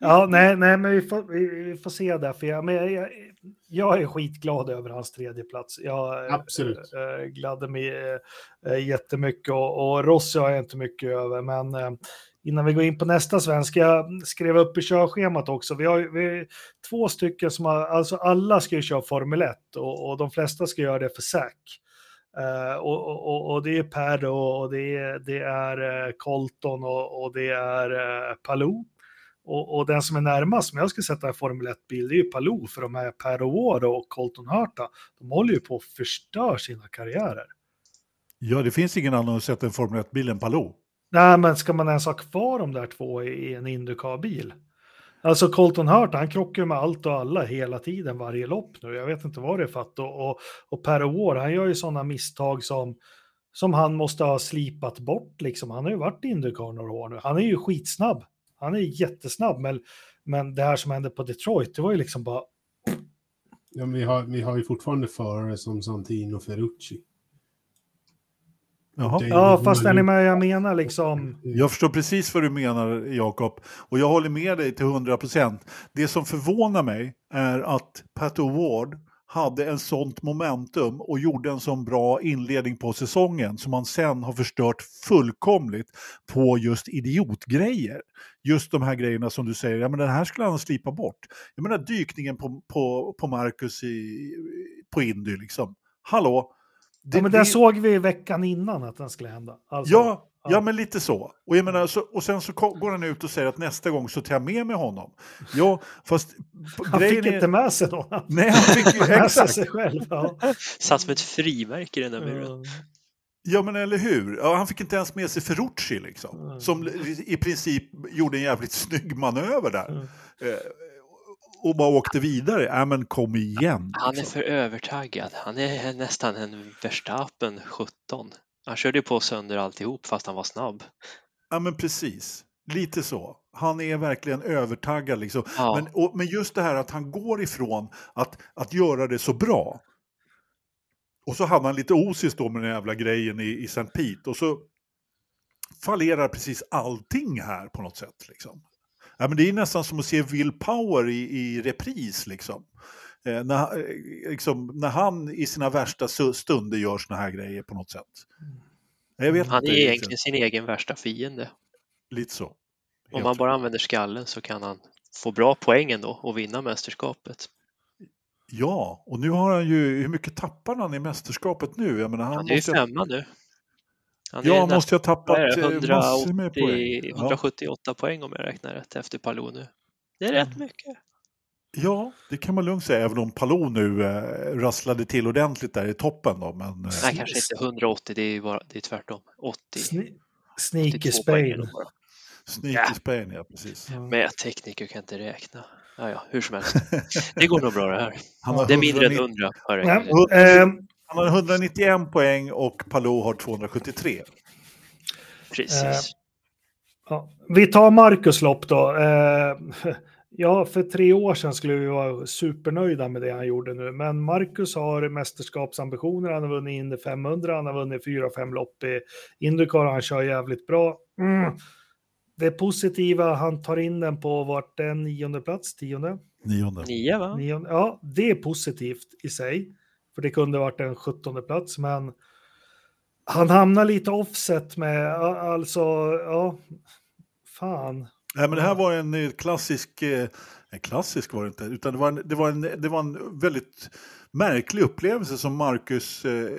ja nej, nej, men vi får, vi, vi får se där. För jag, men jag, jag är skitglad över hans tredje plats. Jag Absolut. Äh, gladde mig äh, jättemycket och, och Rossi har jag inte mycket över. Men äh, innan vi går in på nästa svensk, jag skrev upp i körschemat också. Vi har, vi har två stycken som har, alltså alla ska ju köra Formel 1 och, och de flesta ska göra det för SAC. Uh, eh, och, och, och, det är Per och, och det är, det är eh, Colton och, och det är uh, Palou. Och, och, den som är närmast, om jag ska sätta en Formel 1-bil, det är ju Palou, för de här Per O'Ward och Colton Hurta, de håller ju på att förstöra sina karriärer. Ja, det finns ingen annan att sätta en Formel 1-bil än Palou. Nej, men ska man ens ha kvar de där två i en Indycar-bil? Alltså Colton Hurt, han krockar med allt och alla hela tiden, varje lopp nu. Jag vet inte vad det är för att. Och, och, och Per År, han gör ju sådana misstag som, som han måste ha slipat bort. Liksom. Han har ju varit i Indycar några år nu. Han är ju skitsnabb. Han är jättesnabb, men, men det här som hände på Detroit, det var ju liksom bara... Ja, vi, har, vi har ju fortfarande förare som Santino Ferrucci. Jaha. Ja, fast är ni med jag menar liksom? Jag förstår precis vad du menar, Jakob. Och jag håller med dig till 100 procent. Det som förvånar mig är att Pat Ward hade en sånt momentum och gjorde en sån bra inledning på säsongen som man sen har förstört fullkomligt på just idiotgrejer. Just de här grejerna som du säger, ja men den här skulle han slipa bort. Jag menar dykningen på, på, på Marcus i, på Indy liksom hallå. Det, ja, men det vi... såg vi veckan innan att den skulle hända. Alltså, ja, ja, ja. men lite så. Och, jag menar, så. och sen så går han ut och säger att nästa gång så tar jag med mig honom. Ja, fast... Han fick är... inte med sig någon. Nej, han fick ju exakt. sig själv. Ja. Satt som ett frimärke i den där muren. Ja men eller hur, ja, han fick inte ens med sig Ferrucci liksom. Mm. Som i princip gjorde en jävligt snygg manöver där. Mm. Och bara åkte vidare. Ja men kom igen. Han är för övertaggad. Han är nästan en Verstappen 17. Han körde på sönder alltihop fast han var snabb. Ja men precis. Lite så. Han är verkligen övertaggad. Liksom. Ja. Men, och, men just det här att han går ifrån att, att göra det så bra. Och så hade han lite osis då med den jävla grejen i, i St. Pete. Och så fallerar precis allting här på något sätt. Liksom. Ja, men det är nästan som att se Will Power i, i repris. Liksom. Eh, när, eh, liksom, när han i sina värsta stunder gör såna här grejer på något sätt. Vet han är inte, egentligen liksom. sin egen värsta fiende. Lite så. Om man bara använder skallen så kan han få bra poäng ändå och vinna mästerskapet. Ja, och nu har han ju, hur mycket tappar han i mästerskapet nu? Jag menar, han, han är ju femma nu. Ja, måste ha tappat 180, eh, massor med poäng. 178 ja. poäng om jag räknar rätt efter Palou nu. Det är rätt mycket. Ja, det kan man lugnt säga, även om Palou nu äh, rasslade till ordentligt där i toppen. Då, men, äh, Nej, kanske inte 180, det är, bara, det är tvärtom. 80. Sne Sneaky Spain. Sneaky ja. Spain, ja precis. Ja. Men tekniker kan inte räkna. Ja, ja, hur som helst. Det går nog bra det här. det är mindre än 100. Ja, han har 191 poäng och Palou har 273. Precis. Eh, ja. Vi tar Marcus lopp då. Eh, ja, för tre år sedan skulle vi vara supernöjda med det han gjorde nu. Men Marcus har mästerskapsambitioner. Han har vunnit Indy 500, han har vunnit 4-5 lopp i Indycar. Han kör jävligt bra. Mm. Det positiva, han tar in den på vart den nionde plats, tionde? Nionde. Nio, va? Nionde. Ja, det är positivt i sig. För det kunde varit en sjuttonde plats, men han hamnar lite offset med, alltså, ja, fan. Nej, men det här var en eh, klassisk, eh, en klassisk var det inte, utan det var en, det var en, det var en väldigt märklig upplevelse som Marcus, eh,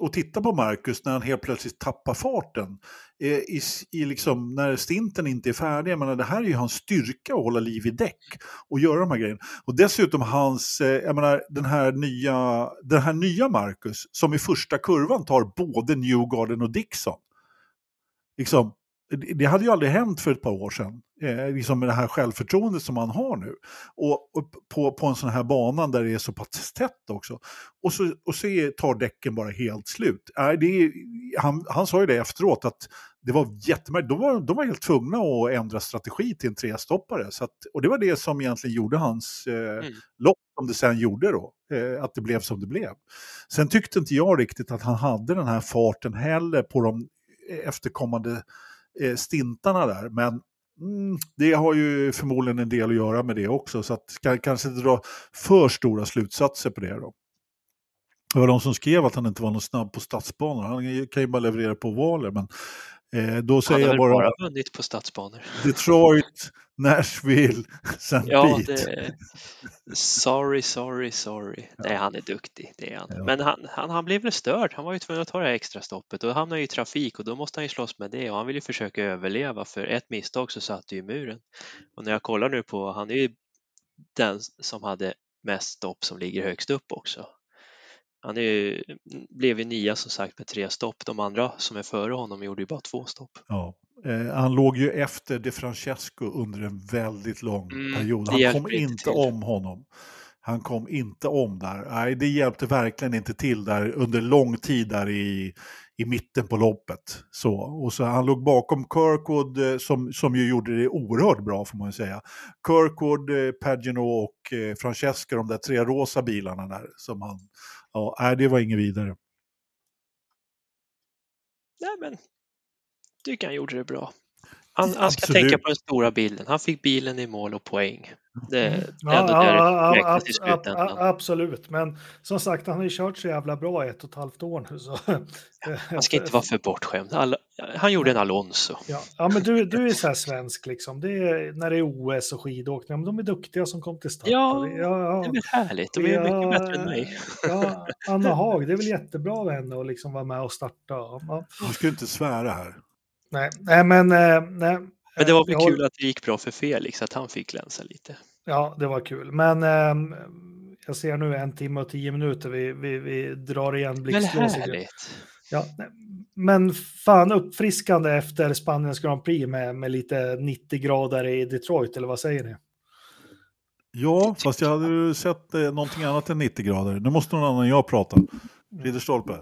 att titta på Marcus när han helt plötsligt tappar farten. Eh, i, i liksom, när stinten inte är färdig, menar, det här är ju hans styrka att hålla liv i däck och göra de här grejerna. Och dessutom hans, eh, jag menar, den här nya, den här nya Marcus som i första kurvan tar både Newgarden och Dixon. Liksom, det hade ju aldrig hänt för ett par år sedan, eh, liksom med det här självförtroendet som han har nu. Och, och, på, på en sån här bana där det är så pass tätt också. Och så, och så tar däcken bara helt slut. Eh, det är, han, han sa ju det efteråt att det var jättemärkligt. De var, de var helt tvungna att ändra strategi till en trestoppare. Så att, och det var det som egentligen gjorde hans eh, mm. lopp, som det sen gjorde då. Eh, att det blev som det blev. Sen tyckte inte jag riktigt att han hade den här farten heller på de efterkommande eh, stintarna där. Men mm, det har ju förmodligen en del att göra med det också. Så att kan, kanske inte dra för stora slutsatser på det då. Det var de som skrev att han inte var någon snabb på stadsbanor. Han kan ju bara leverera på ovaler. Men eh, då säger jag bara... Han har bara vunnit på stadsbanor. Detroit, Nashville, St. Ja, Pete. Det... Sorry, sorry, sorry. Ja. Nej, han är duktig, det är han. Ja. Men han, han, han blev väl störd. Han var ju tvungen att ta det här extra stoppet och då hamnade i trafik och då måste han ju slåss med det och han vill ju försöka överleva för ett misstag så satt det ju muren. Och när jag kollar nu på, han är ju den som hade mest stopp som ligger högst upp också. Han ju, blev ju nia som sagt med tre stopp. De andra som är före honom gjorde ju bara två stopp. Ja. Eh, han låg ju efter De Francesco under en väldigt lång mm, period. Han kom inte till. om honom. Han kom inte om där. Nej, det hjälpte verkligen inte till där under lång tid där i, i mitten på loppet. Så, och så han låg bakom Kirkwood eh, som, som ju gjorde det oerhört bra får man ju säga. Kirkwood, eh, Pagino och eh, Francesca, de där tre rosa bilarna där som han, ja, nej, det var inget vidare. Nej men tycker han gjorde det bra. Han, han ska tänka på den stora bilden. Han fick bilen i mål och poäng. Det, det är ändå ja, där ja, ja, ab, i slutändan. absolut, men som sagt, han har ju kört så jävla bra ett och ett halvt år nu. Så. Han ska inte vara för bortskämd. All, han gjorde en Alonso. Ja, ja men du, du är så här svensk liksom. Det är, när det är OS och skidåkning, men de är duktiga som kom till start. Ja, ja, ja, det är väl härligt. De är ja, mycket bättre än mig. Ja, Anna Haag, det är väl jättebra av henne att liksom vara med och starta. Du ska inte svära här. Nej, nej men... Eh, nej. Men det var väl kul att det gick bra för Felix, att han fick glänsa lite. Ja, det var kul. Men eh, jag ser nu en timme och tio minuter. Vi, vi, vi drar igen blixtlåset. Ja, men fan uppfriskande efter Spaniens Grand Prix med, med lite 90 grader i Detroit, eller vad säger ni? Ja, fast jag hade sett eh, någonting annat än 90 grader. Nu måste någon annan än jag prata. Ridderstolpe.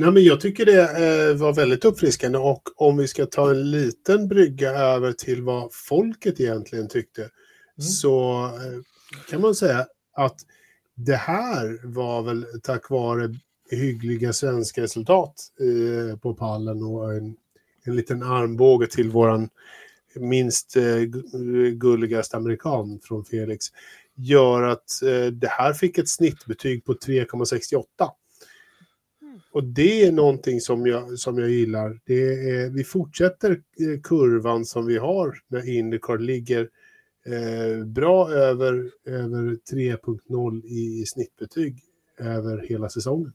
Nej, men jag tycker det eh, var väldigt uppfriskande och om vi ska ta en liten brygga över till vad folket egentligen tyckte mm. så eh, kan man säga att det här var väl tack vare hyggliga svenska resultat eh, på pallen och en, en liten armbåge till våran minst eh, gulligaste amerikan från Felix gör att eh, det här fick ett snittbetyg på 3,68. Och det är någonting som jag, som jag gillar. Det är, vi fortsätter eh, kurvan som vi har när Indycar ligger eh, bra över, över 3.0 i, i snittbetyg över hela säsongen.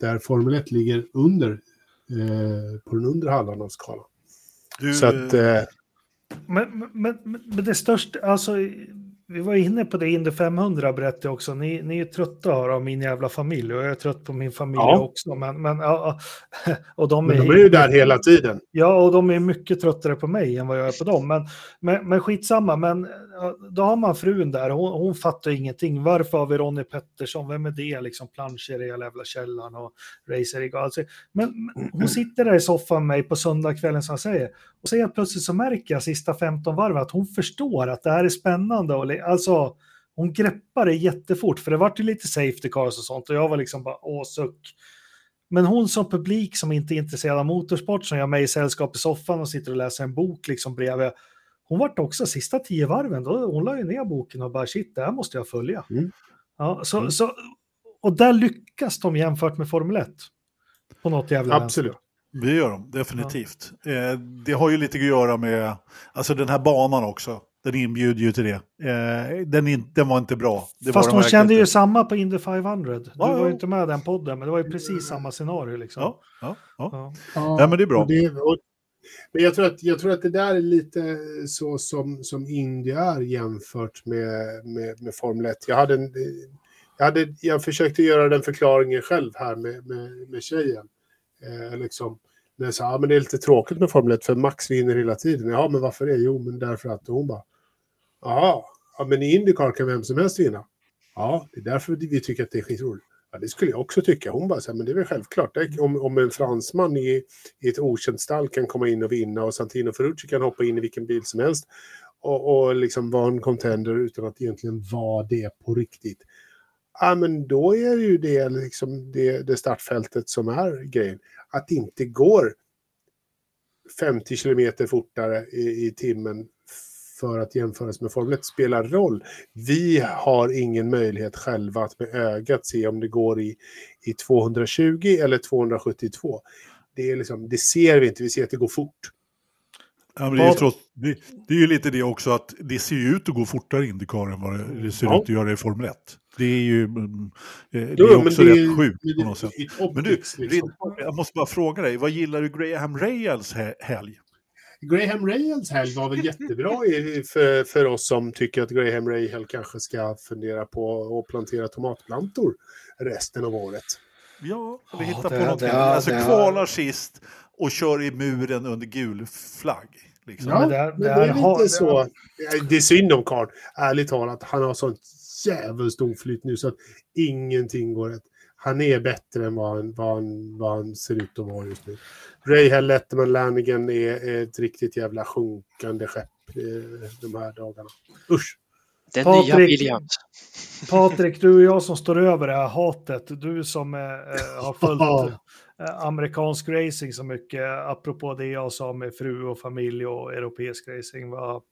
Där Formel 1 ligger under, eh, på den undre halvan av skalan. Du, Så att... Eh, men, men, men det största, alltså vi var inne på det Indy 500 berättade jag också. Ni, ni är trötta av min jävla familj och jag är trött på min familj ja. också. Men, men, ja, och de, är, men de är ju där hela tiden. Ja, och de är mycket tröttare på mig än vad jag är på dem. Men, men, men skitsamma, men då har man frun där. Hon, hon fattar ingenting. Varför har vi Ronny Pettersson? Vem är det? Liksom planscher i jävla källaren och racer alltså, Men hon sitter där i soffan med mig på söndagskvällen som jag säger. Och så helt plötsligt så märker jag sista 15 varv att hon förstår att det här är spännande. Och, alltså, hon greppar det jättefort, för det vart ju lite safety cars och sånt. Och jag var liksom bara, åh suck. Men hon som publik som inte är intresserad av motorsport, som gör mig i sällskap i soffan och sitter och läser en bok liksom bredvid. Hon vart också sista tio varven, då, hon la ju ner boken och bara shit, det här måste jag följa. Mm. Ja, så, mm. så, och där lyckas de jämfört med Formel 1. På något jävla Absolut. Vänster. Det gör de, definitivt. Ja. Eh, det har ju lite att göra med, alltså den här banan också, den inbjuder ju till det. Eh, den, in, den var inte bra. Det Fast de kände ju samma på Indy 500. Du ja, var ju inte med i den podden, men det var ju precis samma scenario. Liksom. Ja, ja, ja. ja. ja men det är bra. Det, och, men jag tror, att, jag tror att det där är lite så som, som Indy är jämfört med, med, med Formel 1. Jag, hade en, jag, hade, jag försökte göra den förklaringen själv här med, med, med tjejen. Eh, liksom, när jag sa, ja, men det är lite tråkigt med Formel 1 för Max vinner hela tiden. Ja, men varför det? Jo, men därför att hon bara, ja, men i Indycar kan vem som helst vinna. Ja, det är därför vi tycker att det är skitroligt. Ja, det skulle jag också tycka. Hon bara, så här, men det är väl självklart. Om, om en fransman i, i ett okänt stall kan komma in och vinna och Santino Ferrucci kan hoppa in i vilken bil som helst och, och liksom vara en contender utan att egentligen vara det på riktigt. Ja, men då är det ju det, liksom det, det startfältet som är grejen att det inte går 50 kilometer fortare i, i timmen för att jämföras med Formel 1 spelar roll. Vi har ingen möjlighet själva att med ögat se om det går i, i 220 eller 272. Det, är liksom, det ser vi inte, vi ser att det går fort. Ja, men det, är trots, det, det, är ju lite det också att det ser ut att gå fortare i Indycar än vad det ser ja. ut att göra i Formel 1. Det är ju mm, eh, det är också det, rätt sjukt på något sätt. Men du, liksom. jag måste bara fråga dig, vad gillar du Graham Rails helg? Graham Rahals helg var väl jättebra för, för oss som tycker att Graham Rahal kanske ska fundera på att plantera tomatplantor resten av året. Ja, vi hittar ja, på någonting. Alltså kvalar sist och kör i muren under gul flagg. Liksom. Ja, men det, det, det är har, så. Det är synd om Karl, ärligt talat. Han har sånt jävligt oflyt nu så att ingenting går rätt. Han är bättre än vad han, vad han, vad han ser ut att vara just nu. Rahal Letterman Lanigan är, är ett riktigt jävla sjunkande skepp eh, de här dagarna. Usch! Den Patrik, nya Williams. Patrik, du och jag som står över det här hatet, du som äh, har följt äh, amerikansk racing så mycket, apropå det jag sa med fru och familj och europeisk racing, vad,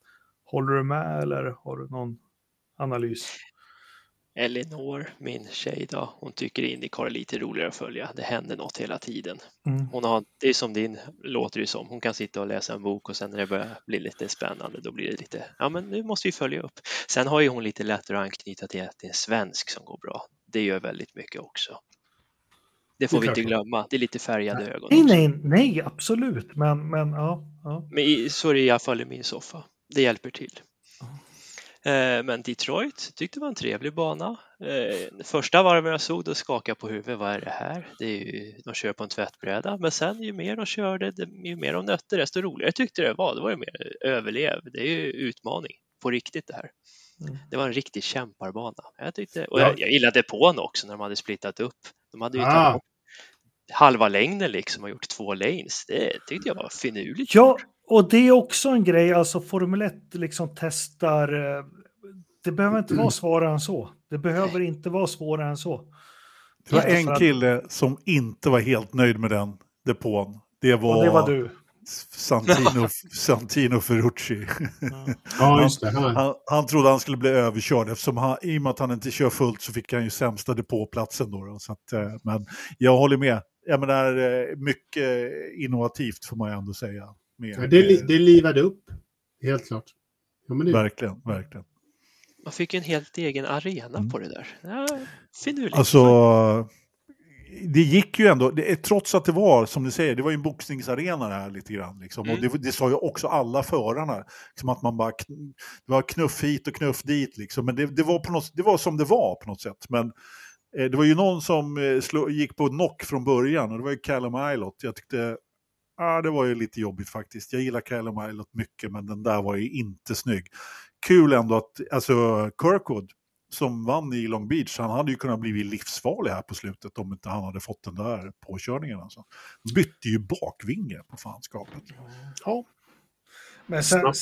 håller du med eller har du någon analys? Elinor, min tjej då, hon tycker Indycar är lite roligare att följa. Det händer något hela tiden. Mm. Hon har, det är som din, låter det som. Hon kan sitta och läsa en bok och sen när det börjar bli lite spännande då blir det lite, ja men nu måste vi följa upp. Sen har ju hon lite lättare att anknyta till att det är en svensk som går bra. Det gör väldigt mycket också. Det får det vi inte glömma. Det är lite färgade ögon. Nej, nej, nej, absolut. Men, men ja. ja. Men så är det i alla fall i min soffa. Det hjälper till. Eh, men Detroit tyckte var en trevlig bana. Eh, första varven jag såg då skakade på huvudet. Vad är det här? Det är ju, de kör på en tvättbräda. Men sen ju mer de körde, ju mer de nötte, desto roligare tyckte det var. Det var ju mer överlev. Det är ju utmaning på riktigt det här. Mm. Det var en riktig kämparbana. Jag tyckte, och jag, jag gillade på också när de hade splittat upp. De hade ju ah. halva längden liksom och gjort två lanes. Det tyckte jag var finurligt. Ja, och det är också en grej, alltså Formel 1 liksom testar, eh, det behöver inte vara svårare än så. Det behöver inte vara svårare än så. Det var en kille som inte var helt nöjd med den depån. Det var, och det var du. Santino, Santino Ferrucci. Ja, just det. Han, han, han, trodde han skulle bli överkörd eftersom han, i och med att han inte kör fullt så fick han ju sämsta depåplatsen. Då, då så att, eh, men jag håller med. Jag menar, eh, mycket innovativt får man ju ändå säga. Med, ja, det, det livade upp, helt klart. Ja, det... Verkligen, verkligen. Man fick en helt egen arena mm. på det där. Ja, finurligt. Alltså, det gick ju ändå, det, trots att det var, som du säger, det var ju en boxningsarena det här lite grann. Liksom. Mm. Och det, det, sa ju också alla förarna, liksom att man bara, det var knuff hit och knuff dit liksom. Men det, det, var, på något, det var som det var på något sätt. Men eh, det var ju någon som eh, slå, gick på knock från början och det var ju Callum Ilott. Jag tyckte ah, det var ju lite jobbigt faktiskt. Jag gillar Callum Ilott mycket, men den där var ju inte snygg. Kul ändå att, alltså Kirkwood som vann i Long Beach, han hade ju kunnat bli livsfarlig här på slutet om inte han hade fått den där påkörningen. Alltså. Bytte ju bakvinge på fanskapet. Ja. Men sen,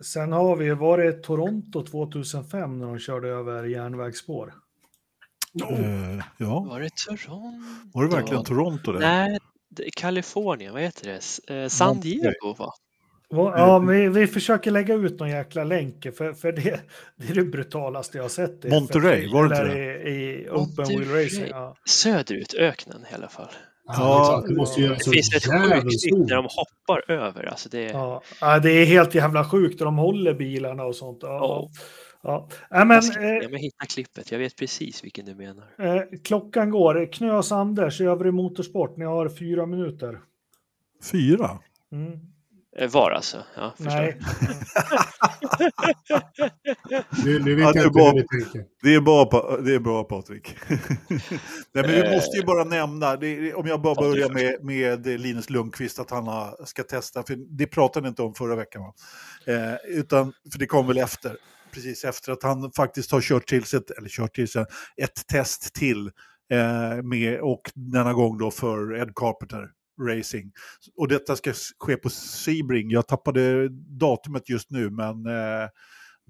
sen har vi, var det Toronto 2005 när de körde över järnvägsspår? Uh, ja. Var det Toronto? Var det verkligen Toronto? Det? Nej, Kalifornien, vad heter det? Eh, San Diego va? Ja, vi, vi försöker lägga ut någon jäkla länk, för, för det, det är det brutalaste jag har sett. Det, Monterey, var det inte det? I, i Open Wheel Racing. Ja. Söderut, öknen i alla fall. Ja, det, måste ju det finns ett sjukt snitt när de hoppar över. Alltså det... Ja, det är helt jävla sjukt de håller bilarna och sånt. Ja. Oh. Ja. Äh, men, jag, ska, jag hitta klippet, jag vet precis vilken du menar. Eh, klockan går. Knös Anders, övrig motorsport. Ni har fyra minuter. Fyra? Mm. Eh, var alltså? Ja, Nej. ja, bra. Det är bra, det är bra Patrik. Nej, men vi måste ju bara nämna, det, om jag bara börjar med, med Linus Lundqvist, att han har, ska testa, för det pratade ni inte om förra veckan, va? Eh, utan, för det kom väl efter precis efter att han faktiskt har kört till sig, eller kört till sig ett test till eh, med, och denna gång då för Ed Carpenter Racing. Och detta ska ske på Sebring. Jag tappade datumet just nu men eh,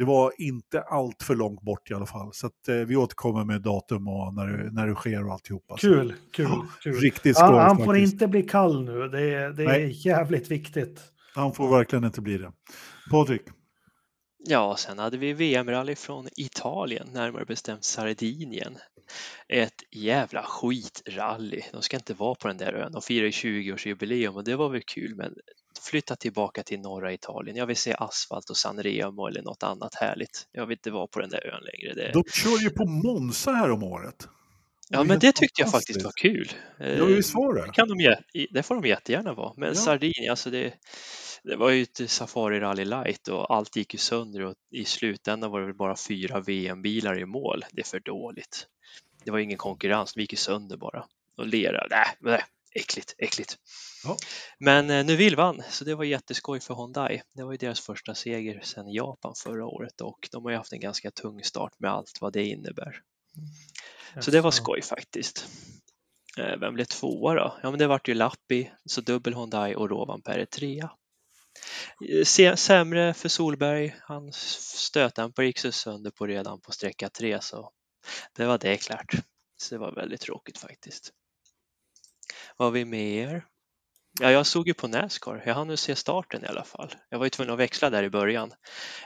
det var inte allt för långt bort i alla fall. Så att, eh, vi återkommer med datum och när det, när det sker och alltihopa. Kul, kul, kul. Riktigt skoj, Han, han får inte bli kall nu, det, är, det är jävligt viktigt. Han får verkligen inte bli det. Patrik? Ja, sen hade vi VM-rally från Italien, närmare bestämt Sardinien. Ett jävla skitrally. De ska inte vara på den där ön. De firar 20-årsjubileum och det var väl kul, men flytta tillbaka till norra Italien. Jag vill se asfalt och Sanremo eller något annat härligt. Jag vill inte vara på den där ön längre. Det... De kör ju på Monza här om året. Ja, men det tyckte jag faktiskt var kul. Ja, visst var det. Kan de, det får de jättegärna vara. Men ja. Sardinien, alltså det, det var ju ett Safari Rally Light och allt gick ju sönder och i slutändan var det väl bara fyra VM-bilar i mål. Det är för dåligt. Det var ingen konkurrens, de gick ju sönder bara. Och lera, nej, nej äckligt, äckligt. Ja. Men eh, nu vill vann, så det var jätteskoj för Hyundai. Det var ju deras första seger sedan Japan förra året och de har ju haft en ganska tung start med allt vad det innebär. Mm. Så det var skoj faktiskt. Eh, vem blev tvåa då? Ja, men det vart ju Lappi, så dubbel Hyundai och Rovanperä trea. Eh, sämre för Solberg. Hans stötdämpare gick så sönder på redan på sträcka tre så det var det klart. Så det var väldigt tråkigt faktiskt. Vad har vi mer? Ja, jag såg ju på Nascar. Jag hann nu se starten i alla fall. Jag var ju tvungen att växla där i början.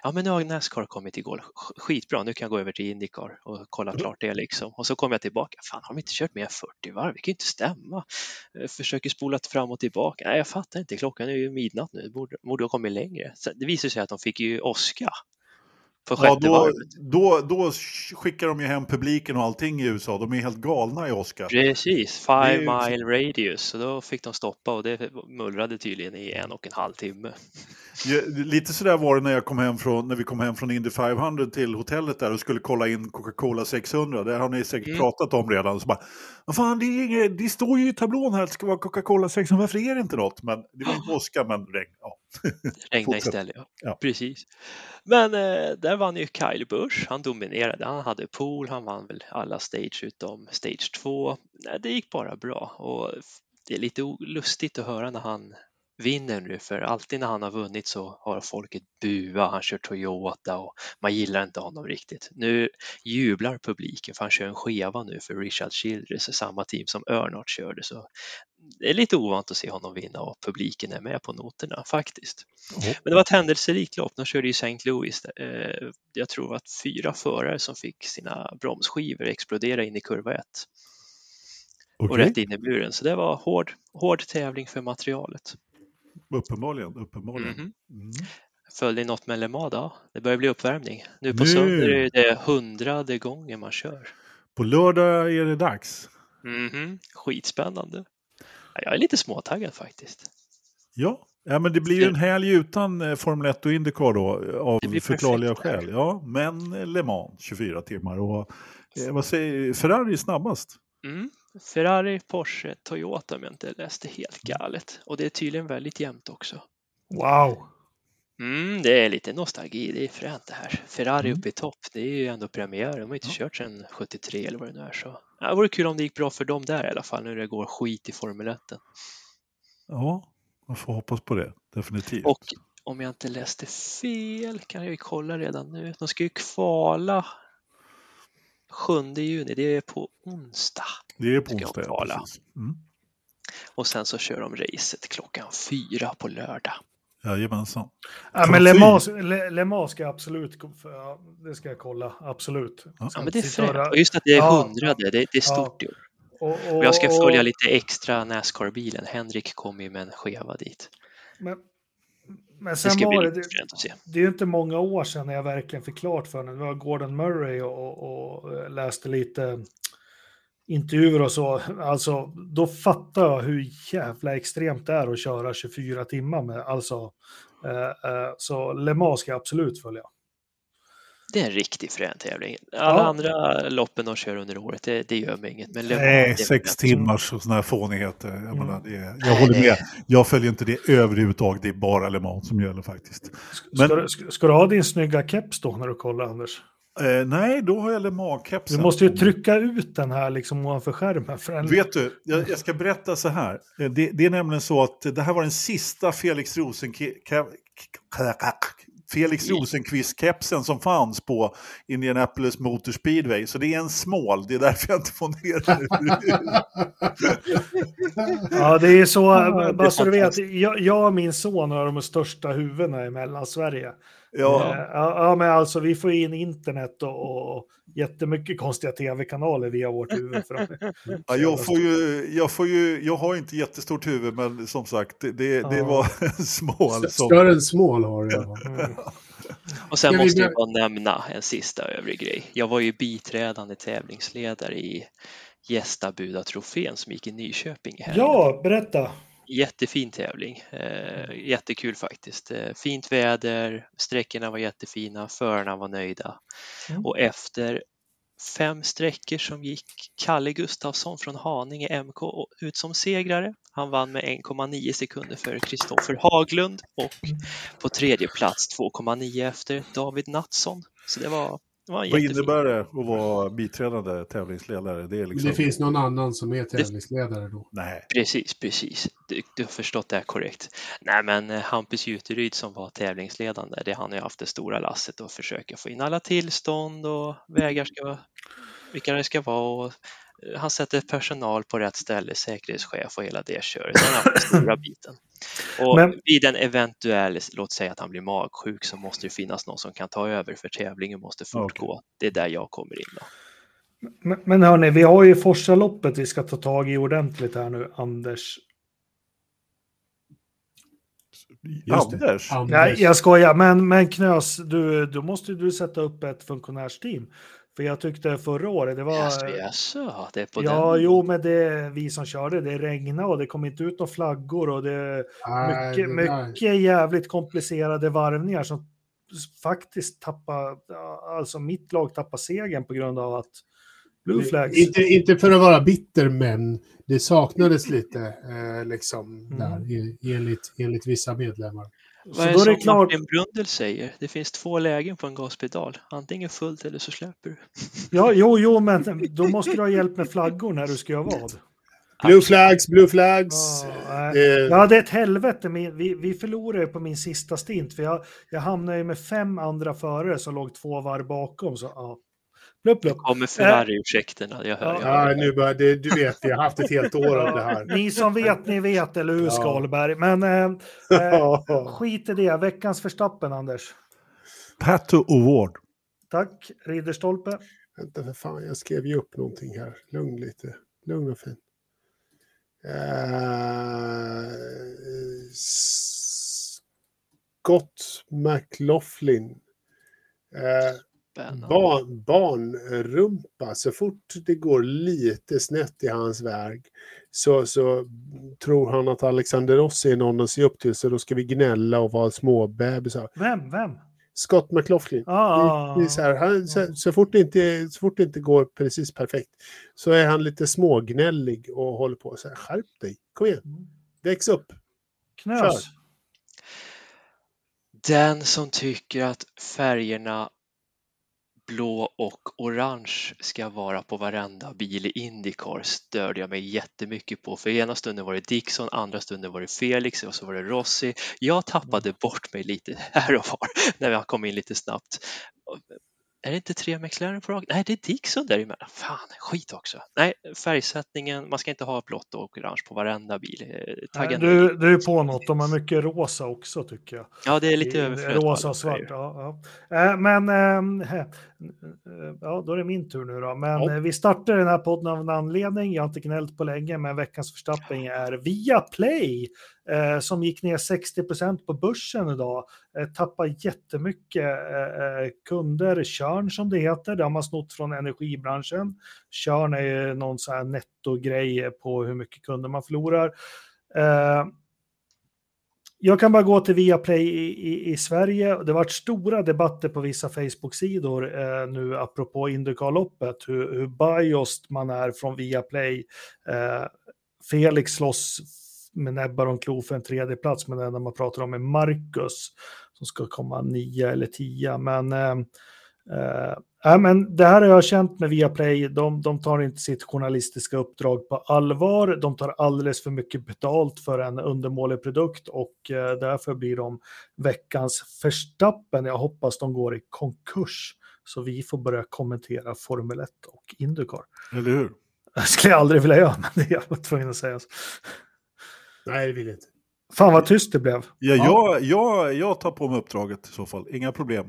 Ja, men nu har Nascar kommit igår. Skitbra, nu kan jag gå över till Indycar och kolla mm. klart det liksom. Och så kom jag tillbaka. Fan, har de inte kört mer än 40 varv? Det kan ju inte stämma. Jag försöker spola fram och tillbaka. Nej, jag fattar inte. Klockan är ju midnatt nu. Borde, borde ha kommit längre. Så det visade sig att de fick ju åska för ja, då, då, då, skickar de ju hem publiken och allting i USA. De är helt galna i Oscar. Precis, five mile radius. Så då fick de stoppa och det mullrade tydligen i en och en halv timme. Ja, lite sådär var det när, jag kom hem från, när vi kom hem från Indy 500 till hotellet där och skulle kolla in Coca-Cola 600. Det har ni säkert mm. pratat om redan. Så bara, vad fan, det, är inget, det står ju i tablån här att det ska vara Coca-Cola 600. Varför är det inte något? Men det var inte Oscar, men regn. Ja. Regna istället, ja. ja. Precis. Men eh, där vann ju Kyle Busch. Han dominerade. Han hade pool. Han vann väl alla stage utom stage 2. Det gick bara bra och det är lite lustigt att höra när han vinner nu för alltid när han har vunnit så har folket bua, han kör Toyota och man gillar inte honom riktigt. Nu jublar publiken för han kör en skeva nu för Richard Childress, samma team som Örnart körde så det är lite ovant att se honom vinna och publiken är med på noterna faktiskt. Mm. Men det var ett händelserikt lopp, de körde i St. Louis. Eh, jag tror att fyra förare som fick sina bromsskivor explodera in i kurva 1. Okay. Och rätt in i buren, så det var hård, hård tävling för materialet. Uppenbarligen, uppenbarligen. Mm. Mm. Följde något med Lemada? Det börjar bli uppvärmning. Nu på söndag är det hundrade gången man kör. På lördag är det dags. Mm. Skitspännande. Jag är lite småtaggad faktiskt. Ja, ja men det blir ju en helg utan eh, Formel 1 och Indycar då av förklarliga skäl. Ja, men Le Mans 24 timmar och eh, vad säger Ferrari snabbast? Mm. Ferrari, Porsche, Toyota om jag inte läste helt galet. Och det är tydligen väldigt jämnt också. Wow! Mm, det är lite nostalgi, det är fränt det här. Ferrari mm. uppe i topp, det är ju ändå premiär. De har inte ja. kört sedan 73 eller vad det nu är. Så. det vore kul om det gick bra för dem där i alla fall, nu det går skit i Formel 1. Ja, man får hoppas på det, definitivt. Och om jag inte läste fel kan jag ju kolla redan nu. De ska ju kvala 7 juni, det är på onsdag. Det är på onsdag, ja, mm. Och sen så kör de racet klockan fyra på lördag. Jajamensan. Ja, men Le Mans, Le, Le Mans ska absolut, ja, det ska jag kolla, absolut. Ja, men det är fränt. Just att det är hundrade, det, det är stort år. Och, och, och, jag ska följa lite extra Nascar-bilen. Henrik kommer ju med en skeva dit. Men, men sen det var det, det, det är ju inte många år sedan jag verkligen fick klart för mig. Det var Gordon Murray och, och läste lite intervjuer och så, alltså då fattar jag hur jävla extremt det är att köra 24 timmar med, alltså, eh, eh, så Le Mans ska jag absolut följa. Det är en riktig frän tävling. Alla ja. andra loppen de kör under året, det, det gör mig inget. Men Nej, sex timmars och sådana här fånigheter. Jag, mm. menar, det, jag Nej, håller med. Jag följer inte det överhuvudtaget, det är bara Le Mans som gäller faktiskt. Men... Ska, du, ska, du ha din snygga keps då när du kollar, Anders? Eh, nej, då har jag Le Mans-kepsen. Du måste ju trycka ut den här liksom ovanför skärmen. För en... Vet du, jag, jag, ska berätta så här. Eh, det, det, är nämligen så att det här var den sista Felix Rosenqvist Felix Rosenqvist-kepsen som fanns på Indianapolis Motor Speedway. Så det är en smål, det är därför jag inte får ner den. ja, det är så, bara så du vet, jag, jag och min son har de största huvudena i Mellansverige. Ja. Eh, ja, ja, men alltså vi får in internet och, och jättemycket konstiga tv-kanaler via vårt huvud. ja, jag, får ju, jag, får ju, jag har inte jättestort huvud, men som sagt, det, det, ja. det var en smål. Som... Större än smål har jag. Mm. Och sen måste jag bara nämna en sista övrig grej. Jag var ju biträdande tävlingsledare i Gästabuda-trofén som gick i Nyköping. Här. Ja, berätta! Jättefin tävling, eh, jättekul faktiskt. Eh, fint väder, sträckorna var jättefina, förarna var nöjda. Mm. Och efter fem sträckor som gick Kalle Gustafsson från Haninge MK ut som segrare. Han vann med 1,9 sekunder för Kristoffer Haglund och mm. på tredje plats 2,9 efter David Nattsson. Så det var Vad innebär det att vara biträdande tävlingsledare? Det, är liksom... det finns någon annan som är tävlingsledare då? Nej. Precis, precis. Du, du har förstått det här korrekt. Nej, men eh, Hampus Juteryd som var tävlingsledande, det han har haft det stora lasset och försöka få in alla tillstånd och vägar ska vilka det ska vara och han sätter personal på rätt ställe, säkerhetschef och hela det köret. Den stora biten. Och men, vid en eventuell, låt säga att han blir magsjuk, så måste det finnas någon som kan ta över för tävlingen måste fortgå. Okay. Det är där jag kommer in. Då. Men, men hörni, vi har ju Forsaloppet vi ska ta tag i ordentligt här nu, Anders. Anders? Nej, jag skojar, men, men Knös, du, då måste du sätta upp ett funktionärsteam. För jag tyckte förra året, det var... Jaså, jaså, det är på ja, den. jo, men det är vi som körde, det regnade och det kom inte ut några flaggor och det är mycket, mycket jävligt komplicerade varvningar som faktiskt tappar, alltså mitt lag tappar segern på grund av att Blue Flags... Inte, inte för att vara bitter, men det saknades lite eh, liksom mm. där enligt, enligt vissa medlemmar. Vad är det som klart... Martin Brundel säger? Det finns två lägen på en gaspedal. Antingen fullt eller så släpper du. Ja, jo, jo, men då måste du ha hjälp med flaggor när du ska göra vad. Blue flags, blue flags. Ja, eh. ja det är ett helvete. Vi, vi förlorade på min sista stint, för jag, jag hamnade med fem andra förare som låg två varv bakom. Så, ja. Blup, blup. Kommer Ferrari-ursäkterna, jag hör. Ja, ja nu börjar det, du vet, vi har haft ett helt år av det här. Ni som vet, ni vet, eller hur. Skalberg. Men eh, eh, skit i det. Veckans förstappen, Anders. Pato Award. Tack, Ridderstolpe. Vänta för fan, jag skrev ju upp någonting här. Lugn lite. Lugn och fin. Uh, Scott McLaughlin. Uh, Barn, barnrumpa, så fort det går lite snett i hans väg så, så tror han att Alexander Rossi är någon att se upp till så då ska vi gnälla och vara småbebisar. Vem? Vem? Scott McLaughlin. Ah. Det, det så, här, han, så, så, fort det inte, så fort det inte går precis perfekt så är han lite smågnällig och håller på så här, skärp dig, kom igen, mm. väx upp. Knös. Kör. Den som tycker att färgerna blå och orange ska vara på varenda bil i Indycar störde jag mig jättemycket på. För ena stunden var det Dixon, andra stunden var det Felix och så var det Rossi. Jag tappade bort mig lite här och var när jag kom in lite snabbt är det inte tre McLaren på rakt? Nej, det är Dixon däremellan. Fan, skit också. Nej, färgsättningen, man ska inte ha blått och orange på varenda bil. Eh, taggen du, du är på något, de har mycket rosa också tycker jag. Ja, det är lite överflöd. Rosa och svart, ja. ja. Äh, men, äh, ja, då är det min tur nu då. Men ja. vi startar den här podden av en anledning. Jag har inte gnällt på länge, men veckans förstappning är via Play eh, som gick ner 60% på börsen idag, eh, tappar jättemycket eh, eh, kunder. Körn som det heter, det har man snott från energibranschen. Körn är ju någon sån här nettogrej på hur mycket kunder man förlorar. Eh, jag kan bara gå till Viaplay i, i, i Sverige. Det har varit stora debatter på vissa Facebook-sidor eh, nu apropå Indycarloppet, hur, hur biased man är från Viaplay. Eh, Felix slåss med näbbar och klo för en tredje plats, men det enda man pratar om är Marcus som ska komma nio eller tio. Men, äh, äh, men det här har jag känt med Viaplay, de, de tar inte sitt journalistiska uppdrag på allvar, de tar alldeles för mycket betalt för en undermålig produkt och äh, därför blir de veckans förstappen. Jag hoppas de går i konkurs så vi får börja kommentera Formel 1 och Indycar. Eller hur? Det skulle jag aldrig vilja göra, men det är jag tvungen att säga. Nej, det vill jag inte. Fan vad tyst det blev. Ja, ja. Jag, jag, jag tar på mig uppdraget i så fall, inga problem.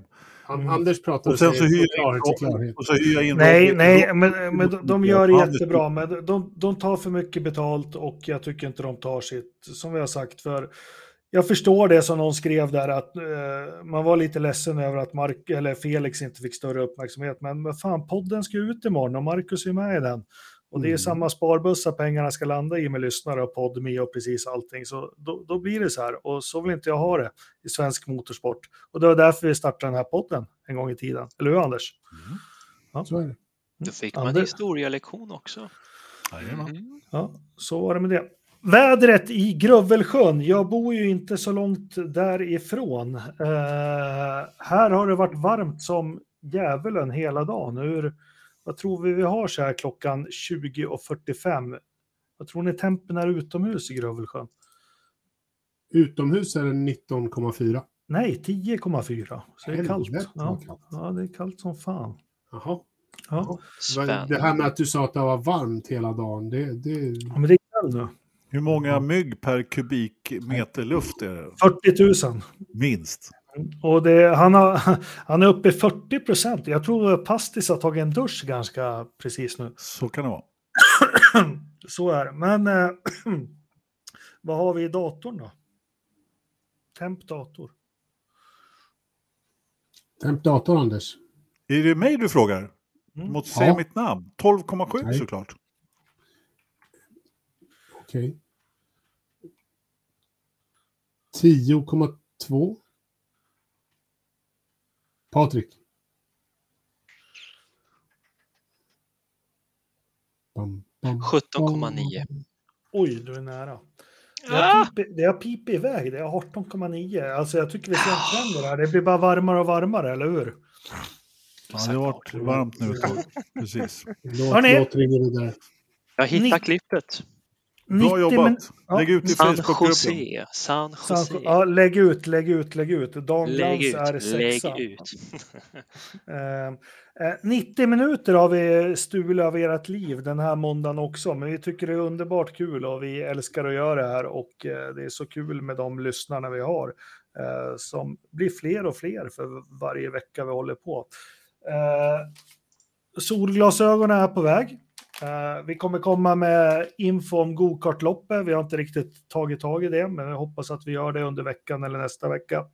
Mm. Anders pratar och sen så hyr jag, och så hyr in Nej, nej, men, men de, de gör det jättebra. Men de, de tar för mycket betalt och jag tycker inte de tar sitt, som vi har sagt. för jag förstår det som någon skrev där att uh, man var lite ledsen över att Mark, eller Felix inte fick större uppmärksamhet. Men, men fan, podden ska ut imorgon och Marcus är med i den. Och det är mm. samma sparbussar pengarna ska landa i med lyssnare och podd och precis allting. Så då, då, blir det så här och så vill inte jag ha det i svensk motorsport. Och det var därför vi startade den här podden en gång i tiden. Eller hur Anders? Mm. Ja. Så är det. Då fick man Ander... historielektion också. Mm. Ja, så var det med det. Vädret i Grövelsjön. Jag bor ju inte så långt därifrån. Uh, här har det varit varmt som djävulen hela dagen. Hur, vad tror vi vi har så här klockan 20.45? Vad tror ni tempen är utomhus i Grövelsjön? Utomhus är det 19,4. Nej, 10,4. Så det är kallt. Ja. ja, det är kallt som fan. Jaha. Ja. Det här med att du sa att det var varmt hela dagen, det... det... Ja, men det är kallt nu. Hur många mygg per kubikmeter luft är det? 40 000. Minst. Och det, han, har, han är uppe i 40 procent. Jag tror Pastis har tagit en dusch ganska precis nu. Så kan det vara. Så är det. Men äh, vad har vi i datorn då? Temp dator. Temp dator, Anders. Är det mig du frågar? Mm. Måste säga ja. mitt namn. 12,7 såklart. Okej. Okay. 10,2. Patrik. 17,9. Oj, du är nära. Det har, ah! pipit, det har pipit iväg, det är 18,9. Alltså jag tycker vi ser en trend här. Det blir bara varmare och varmare, eller hur? Ja, det har varit varmt nu ett tag. Precis. Låt, Hörrni, låt det där. Jag hittar klippet. Bra jobbat. Lägg ut i San Jose. San Jose. Ja, lägg ut, lägg ut, lägg ut. Dan lägg ut, är sexa. Lägg ut. 90 eh, minuter har vi stulit av ert liv den här måndagen också, men vi tycker det är underbart kul och vi älskar att göra det här och eh, det är så kul med de lyssnarna vi har eh, som blir fler och fler för varje vecka vi håller på. Solglasögonen är på väg. Uh, vi kommer komma med info om gokartloppet. Vi har inte riktigt tagit tag i det, men jag hoppas att vi gör det under veckan eller nästa vecka.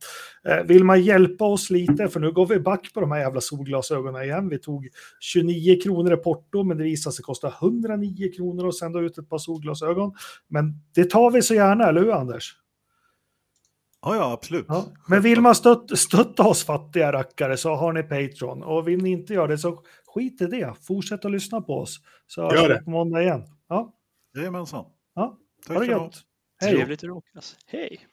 Uh, vill man hjälpa oss lite, för nu går vi back på de här jävla solglasögonen igen. Vi tog 29 kronor i porto, men det visade sig kosta 109 kronor att sända ut ett par solglasögon. Men det tar vi så gärna, eller hur Anders? Ja, ja, absolut. Ja. Men vill man stöt, stötta oss fattiga rackare så har ni Patreon. Och vill ni inte göra det så skit i det. Fortsätt att lyssna på oss. Så hörs vi på måndag igen. Ja. Jajamensan. Ja. Tack ha det gött. Hej. Trevligt att råkas. Hej.